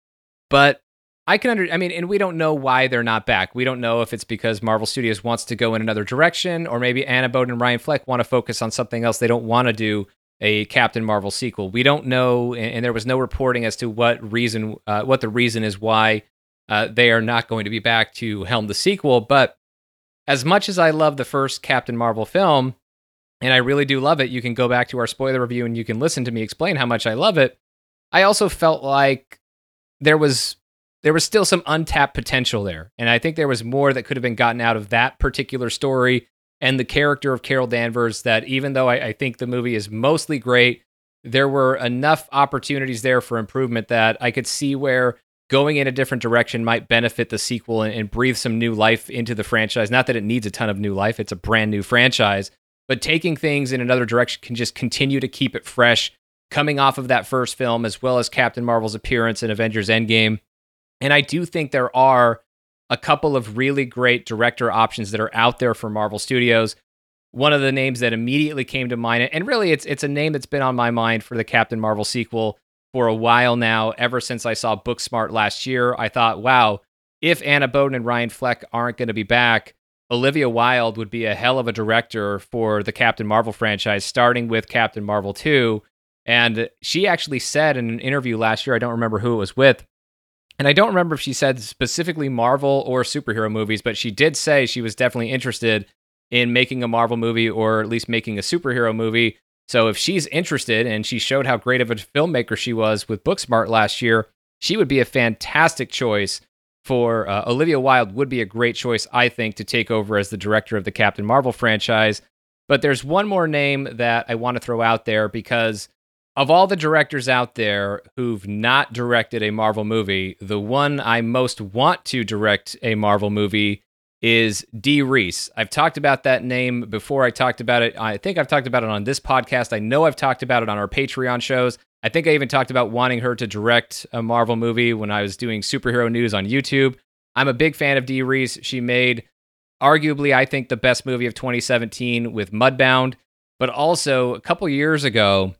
But I can under I mean, and we don't know why they're not back. We don't know if it's because Marvel Studios wants to go in another direction, or maybe Anna Boden and Ryan Fleck want to focus on something else. They don't want to do a Captain Marvel sequel. We don't know, and, there was no reporting as to what reason, uh, what the reason is why uh, they are not going to be back to helm the sequel. But as much as I love the first Captain Marvel film, and I really do love it, you can go back to our spoiler review and you can listen to me explain how much I love it. I also felt like there was there was still some untapped potential there, and I think there was more that could have been gotten out of that particular story and the character of Carol Danvers that even though I, I, think the movie is mostly great, there were enough opportunities there for improvement that I could see where going in a different direction might benefit the sequel and, and breathe some new life into the franchise. Not that it needs a ton of new life, it's a brand new franchise, but taking things in another direction can just continue to keep it fresh coming off of that first film as well as Captain Marvel's appearance in Avengers Endgame. And I do think there are a couple of really great director options that are out there for Marvel Studios. One of the names that immediately came to mind, and really it's it's a name that's been on my mind for the Captain Marvel sequel for a while now, ever since I saw Booksmart last year. I thought, wow, if Anna Boden and Ryan Fleck aren't going to be back, Olivia Wilde would be a hell of a director for the Captain Marvel franchise, starting with Captain Marvel 2. And she actually said in an interview last year, I don't remember who it was with, and I don't remember if she said specifically Marvel or superhero movies, but she did say she was definitely interested in making a Marvel movie or at least making a superhero movie. So if she's interested and she showed how great of a filmmaker she was with Booksmart last year, she would be a fantastic choice for uh, Olivia Wilde would be a great choice I think to take over as the director of the Captain Marvel franchise. But there's one more name that I want to throw out there because of all the directors out there who've not directed a Marvel movie, the one I most want to direct a Marvel movie is Dee Rees. I've talked about that name before. I talked about it. I think I've talked about it on this podcast. I know I've talked about it on our Patreon shows. I think I even talked about wanting her to direct a Marvel movie when I was doing superhero news on YouTube. I'm a big fan of Dee Rees. She made arguably, I think, the best movie of 2017 with Mudbound. But also, a couple years ago,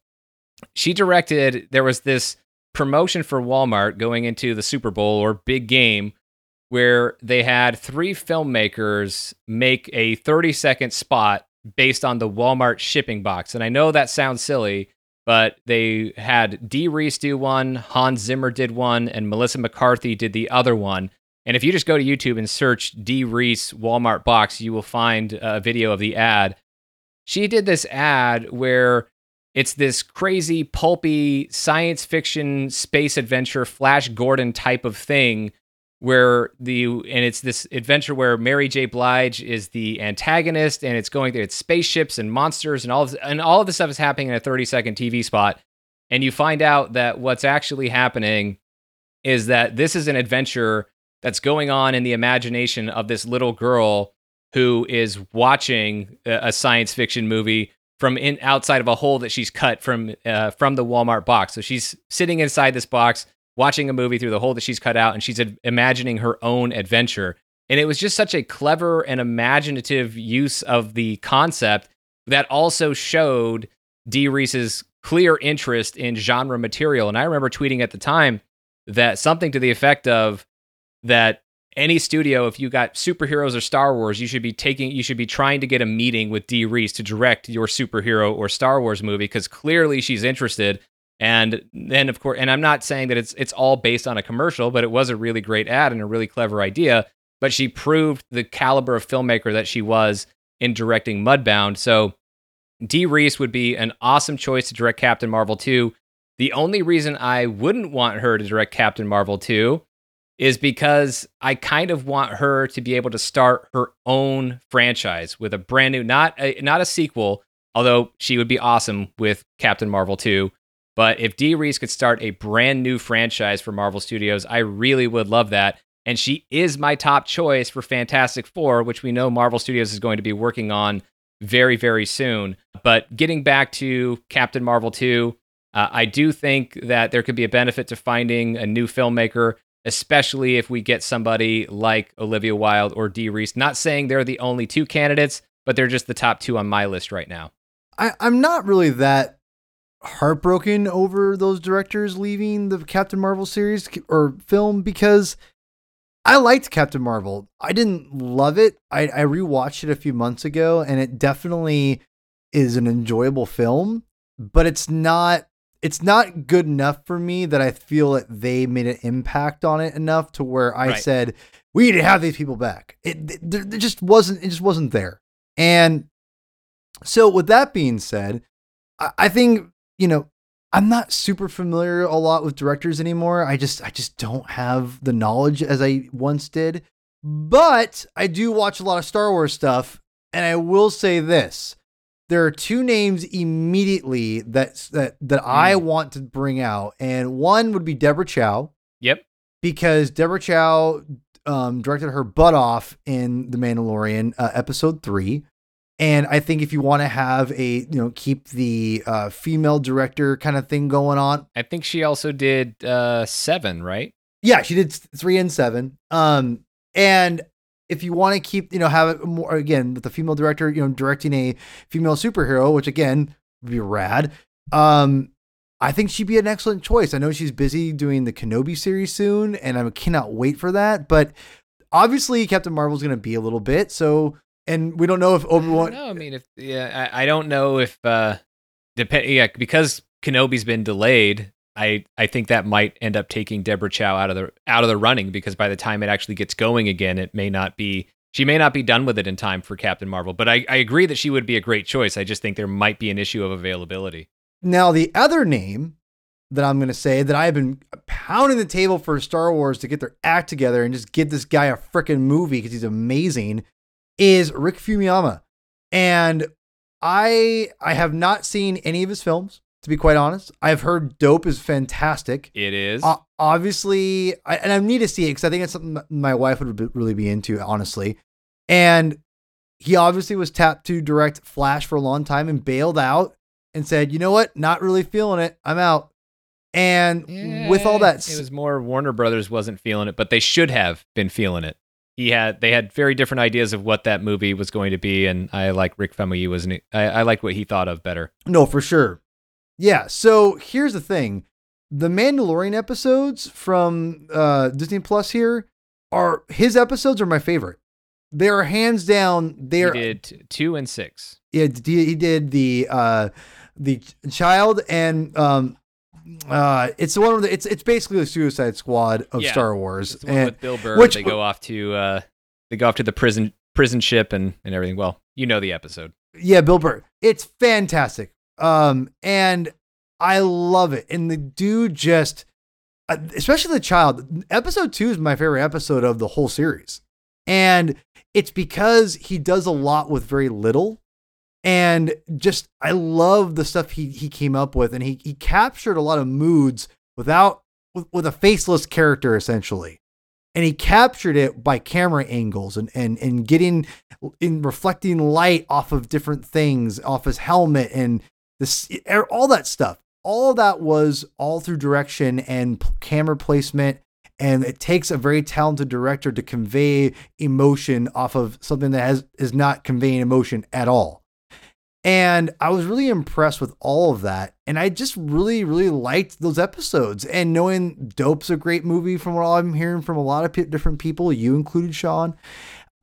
she directed there was this promotion for Walmart going into the Super Bowl or big game where they had three filmmakers make a 30 second spot based on the Walmart shipping box. And I know that sounds silly, but they had Dee Rees do one, Hans Zimmer did one, and Melissa McCarthy did the other one. And if you just go to YouTube and search Dee Rees Walmart box, you will find a video of the ad. She did this ad where it's this crazy, pulpy science fiction space adventure, Flash Gordon type of thing where the and it's this adventure where Mary J. Blige is the antagonist, and it's going through it's spaceships and monsters and all this, and all of this stuff is happening in a 30 second TV spot, and you find out that what's actually happening is that this is an adventure that's going on in the imagination of this little girl who is watching a science fiction movie from in outside of a hole that she's cut from uh, from the Walmart box. So she's sitting inside this box watching a movie through the hole that she's cut out and she's imagining her own adventure. And it was just such a clever and imaginative use of the concept that also showed Dee Rees's clear interest in genre material. And I remember tweeting at the time that something to the effect of that any studio, if you got superheroes or Star Wars, you should be taking, you should be trying to get a meeting with Dee Rees to direct your superhero or Star Wars movie because clearly she's interested. And then, of course, and I'm not saying that it's it's all based on a commercial, but it was a really great ad and a really clever idea. But she proved the caliber of filmmaker that she was in directing Mudbound. So Dee Rees would be an awesome choice to direct Captain Marvel 2. The only reason I wouldn't want her to direct Captain Marvel 2 is because I kind of want her to be able to start her own franchise with a brand new not a, not a sequel, although she would be awesome with Captain Marvel 2. But if Dee Rees could start a brand new franchise for Marvel Studios, I really would love that. And she is my top choice for Fantastic Four, which we know Marvel Studios is going to be working on very, very soon. But getting back to Captain Marvel 2, uh, I do think that there could be a benefit to finding a new filmmaker especially if we get somebody like Olivia Wilde or Dee Rees. Not saying they're the only two candidates, but they're just the top two on my list right now. I, I'm not really that heartbroken over those directors leaving the Captain Marvel series or film because I liked Captain Marvel. I didn't love it. I, I rewatched it a few months ago and it definitely is an enjoyable film, but it's not it's not good enough for me that I feel that they made an impact on it enough to where I right. said we need to have these people back. It, it, it just wasn't. It just wasn't there. And so, with that being said, I, I think you know I'm not super familiar a lot with directors anymore. I just I just don't have the knowledge as I once did. But I do watch a lot of Star Wars stuff, and I will say this there are two names immediately that that that mm. I want to bring out, and one would be Deborah Chow. Yep. Because Deborah Chow um, directed her butt off in The Mandalorian uh, episode three, and I think if you want to have a you know keep the uh, female director kind of thing going on, I think she also did uh, seven, right? Yeah, she did three and seven. Um, and if you want to keep, you know, have it more again with the female director, you know, directing a female superhero, which again would be rad. Um, I think she'd be an excellent choice. I know she's busy doing the Kenobi series soon, and I cannot wait for that. But obviously, Captain Marvel's going to be a little bit so, and we don't know if Obi Wan. No, I mean, if yeah, I, I don't know if uh, depend yeah because Kenobi's been delayed. I I think that might end up taking Deborah Chow out of the out of the running because by the time it actually gets going again, it may not be she may not be done with it in time for Captain Marvel. But I, I agree that she would be a great choice. I just think there might be an issue of availability. Now the other name that I'm going to say that I've been pounding the table for Star Wars to get their act together and just get this guy a freaking movie because he's amazing is Rick Famuyiwa. And I I have not seen any of his films to be quite honest. I've heard Dope is fantastic. It is. Uh, obviously, I, and I need to see it because I think it's something my wife would be, really be into, honestly. And he obviously was tapped to direct Flash for a long time and bailed out and said, you know what? Not really feeling it. I'm out. And yeah, with all that, it was more Warner Brothers wasn't feeling it, but they should have been feeling it. He had they had very different ideas of what that movie was going to be, and I like Rick Famuyiwa was I, I like what he thought of better. No, for sure. Yeah. So here's the thing: the Mandalorian episodes from uh, Disney Plus here are his episodes are my favorite. They are hands down. They are did two and six. Yeah, he did the uh, the child and um, uh, it's one of the it's it's basically the Suicide Squad of yeah. Star Wars. And with Bill Burr, which, they go off to uh, they go off to the prison prison ship and and everything. Well, you know the episode. Yeah, Bill Burr. It's fantastic. Um, and I love it. And the dude just, uh, especially the child, episode two is my favorite episode of the whole series. And it's because he does a lot with very little. And just, I love the stuff he, he came up with. And he, he captured a lot of moods without, with, with a faceless character, essentially and he captured it by camera angles and and and getting in reflecting light off of different things off his helmet and this er, all that stuff all that was all through direction and camera placement and it takes a very talented director to convey emotion off of something that has is not conveying emotion at all And I was really impressed with all of that. And I just really, really liked those episodes. And knowing Dope's a great movie from what I'm hearing from a lot of p- different people, you included, Sean.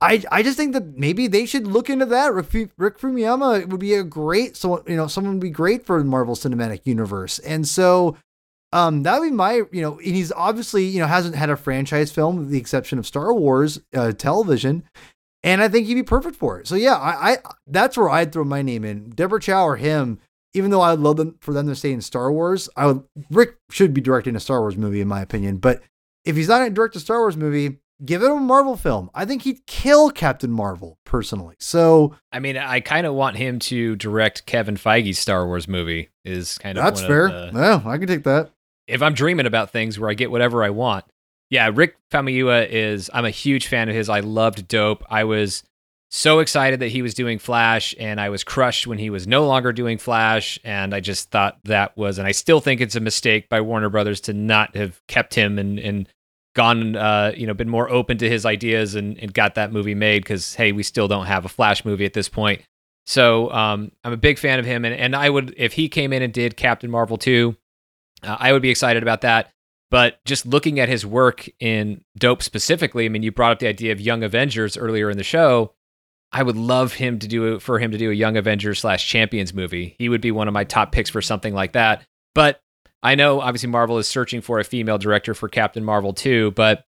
I, I just think that maybe they should look into that. Rick, Rick Famuyiwa would be a great, so you know, someone would be great for the Marvel Cinematic Universe. And so, um, that would be my, you know, and he's obviously, you know, hasn't had a franchise film with the exception of Star Wars uh, television and I think he'd be perfect for it. So yeah, I, I that's where I'd throw my name in. Deborah Chow or him. Even though I'd love them for them to stay in Star Wars, I would Rick should be directing a Star Wars movie in my opinion. But if he's not going to direct a Star Wars movie, give him a Marvel film. I think he'd kill Captain Marvel personally. So I mean, I kind of want him to direct Kevin Feige's Star Wars movie. Is kind of that's fair. The, yeah, I can take that. If I'm dreaming about things where I get whatever I want, yeah, Rick Famuyiwa is. I'm a huge fan of his. I loved Dope. I was so excited that he was doing Flash, and I was crushed when he was no longer doing Flash. And I just thought that was, and I still think it's a mistake by Warner Brothers to not have kept him and and gone, uh, you know, been more open to his ideas and, and got that movie made. Because hey, we still don't have a Flash movie at this point. So um, I'm a big fan of him, and and I would if he came in and did Captain Marvel two, uh, I would be excited about that. But just looking at his work in Dope specifically, I mean, you brought up the idea of Young Avengers earlier in the show. I would love him to do for him to do a Young Avengers slash Champions movie. He would be one of my top picks for something like that. But I know obviously Marvel is searching for a female director for Captain Marvel too. But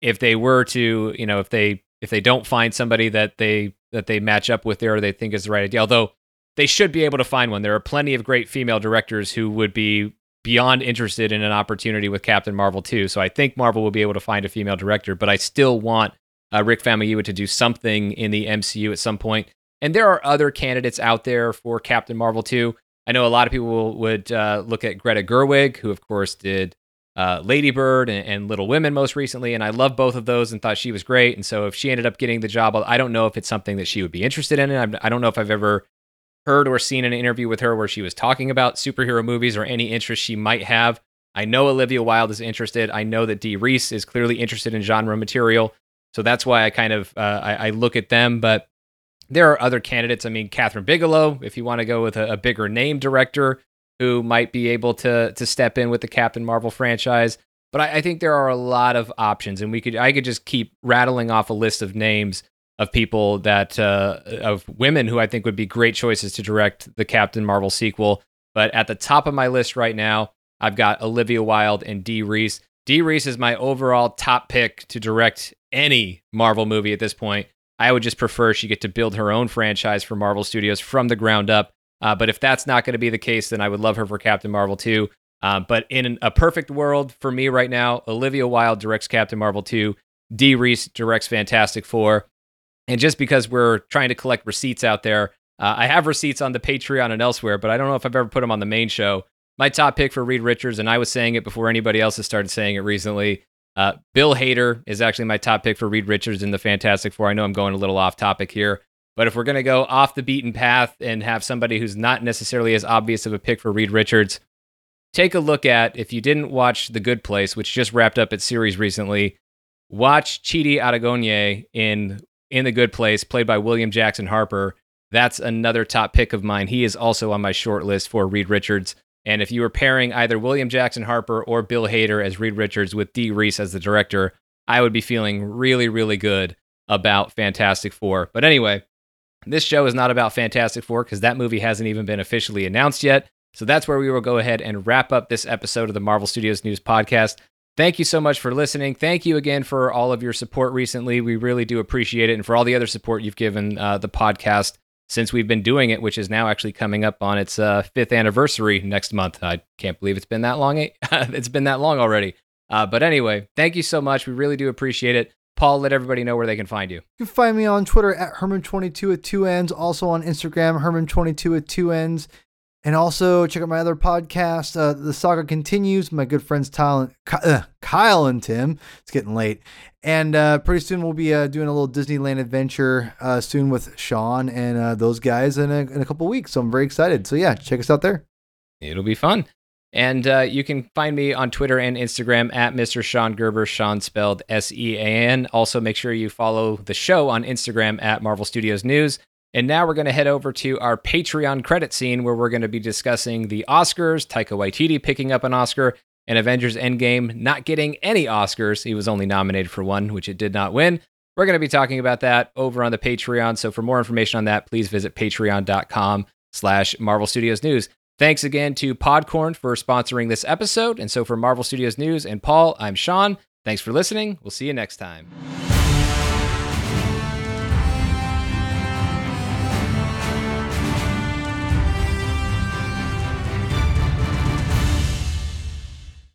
if they were to, you know, if they if they don't find somebody that they that they match up with there or they think is the right idea, although they should be able to find one. There are plenty of great female directors who would be beyond interested in an opportunity with Captain Marvel too. So I think Marvel will be able to find a female director, but I still want uh, Rick Famuyiwa to do something in the MCU at some point. And there are other candidates out there for Captain Marvel too. I know a lot of people would uh, look at Greta Gerwig, who of course did uh, Lady Bird and, and, Little Women most recently, and I love both of those and thought she was great. And so if she ended up getting the job, I don't know if it's something that she would be interested in. I don't know if I've ever heard or seen an interview with her where she was talking about superhero movies or any interest she might have. I know Olivia Wilde is interested. I know that Dee Rees is clearly interested in genre material. So that's why I kind of uh, I, I, look at them. But there are other candidates. I mean, Kathryn Bigelow, if you want to go with a, a bigger name director who might be able to to step in with the Captain Marvel franchise. But I, I think there are a lot of options, and we could I could just keep rattling off a list of names of people that uh, of women who I think would be great choices to direct the Captain Marvel sequel. But at the top of my list right now, I've got Olivia Wilde and Dee Rees. Dee Rees is my overall top pick to direct any Marvel movie at this point. I would just prefer she get to build her own franchise for Marvel Studios from the ground up. Uh, but if that's not going to be the case, then I would love her for Captain Marvel 2. Uh, but in a perfect world for me right now, Olivia Wilde directs Captain Marvel 2. Dee Rees directs Fantastic Four. And just because we're trying to collect receipts out there, uh, I have receipts on the Patreon and elsewhere, but I don't know if I've ever put them on the main show. My top pick for Reed Richards, and I was saying it before anybody else has started saying it recently. Uh, Bill Hader is actually my top pick for Reed Richards in the Fantastic Four. I know I'm going a little off topic here, but if we're going to go off the beaten path and have somebody who's not necessarily as obvious of a pick for Reed Richards, take a look at if you didn't watch The Good Place, which just wrapped up its series recently, watch Chidi Anagonye in in the good place, played by William Jackson Harper. That's another top pick of mine. He is also on my short list for Reed Richards. And if you were pairing either William Jackson Harper or Bill Hader as Reed Richards with Dee Rees as the director, I would be feeling really, really good about Fantastic Four. But anyway, this show is not about Fantastic Four because that movie hasn't even been officially announced yet. So that's where we will go ahead and wrap up this episode of the Marvel Studios News Podcast. Thank you so much for listening. Thank you again for all of your support recently. We really do appreciate it. And for all the other support you've given uh, the podcast since we've been doing it, which is now actually coming up on its uh, fifth anniversary next month. I can't believe it's been that long. it's been that long already. Uh, but anyway, thank you so much. We really do appreciate it. Paul, let everybody know where they can find you. You can find me on Twitter at Herman22 at two ends. Also on Instagram, Herman22 at two ends. And also check out my other podcast. Uh, the saga continues. My good friends Kyle, uh, Kyle and Tim. It's getting late, and uh, pretty soon we'll be uh, doing a little Disneyland adventure uh, soon with Sean and uh, those guys in a, in a couple weeks. So I'm very excited. So yeah, check us out there. It'll be fun. And you can find me on Twitter and Instagram at Mr. Sean Gerber, Sean spelled S E A N. Also, make sure you follow the show on Instagram at Marvel Studios News. And now we're going to head over to our Patreon credit scene where we're going to be discussing the Oscars, Taika Waititi picking up an Oscar, and Avengers Endgame not getting any Oscars. He was only nominated for one, which it did not win. We're going to be talking about that over on the Patreon. So for more information on that, please visit patreon.com slash Marvel Studios News. Thanks again to Podcorn for sponsoring this episode. And so for Marvel Studios News and Paul, I'm Sean. Thanks for listening. We'll see you next time.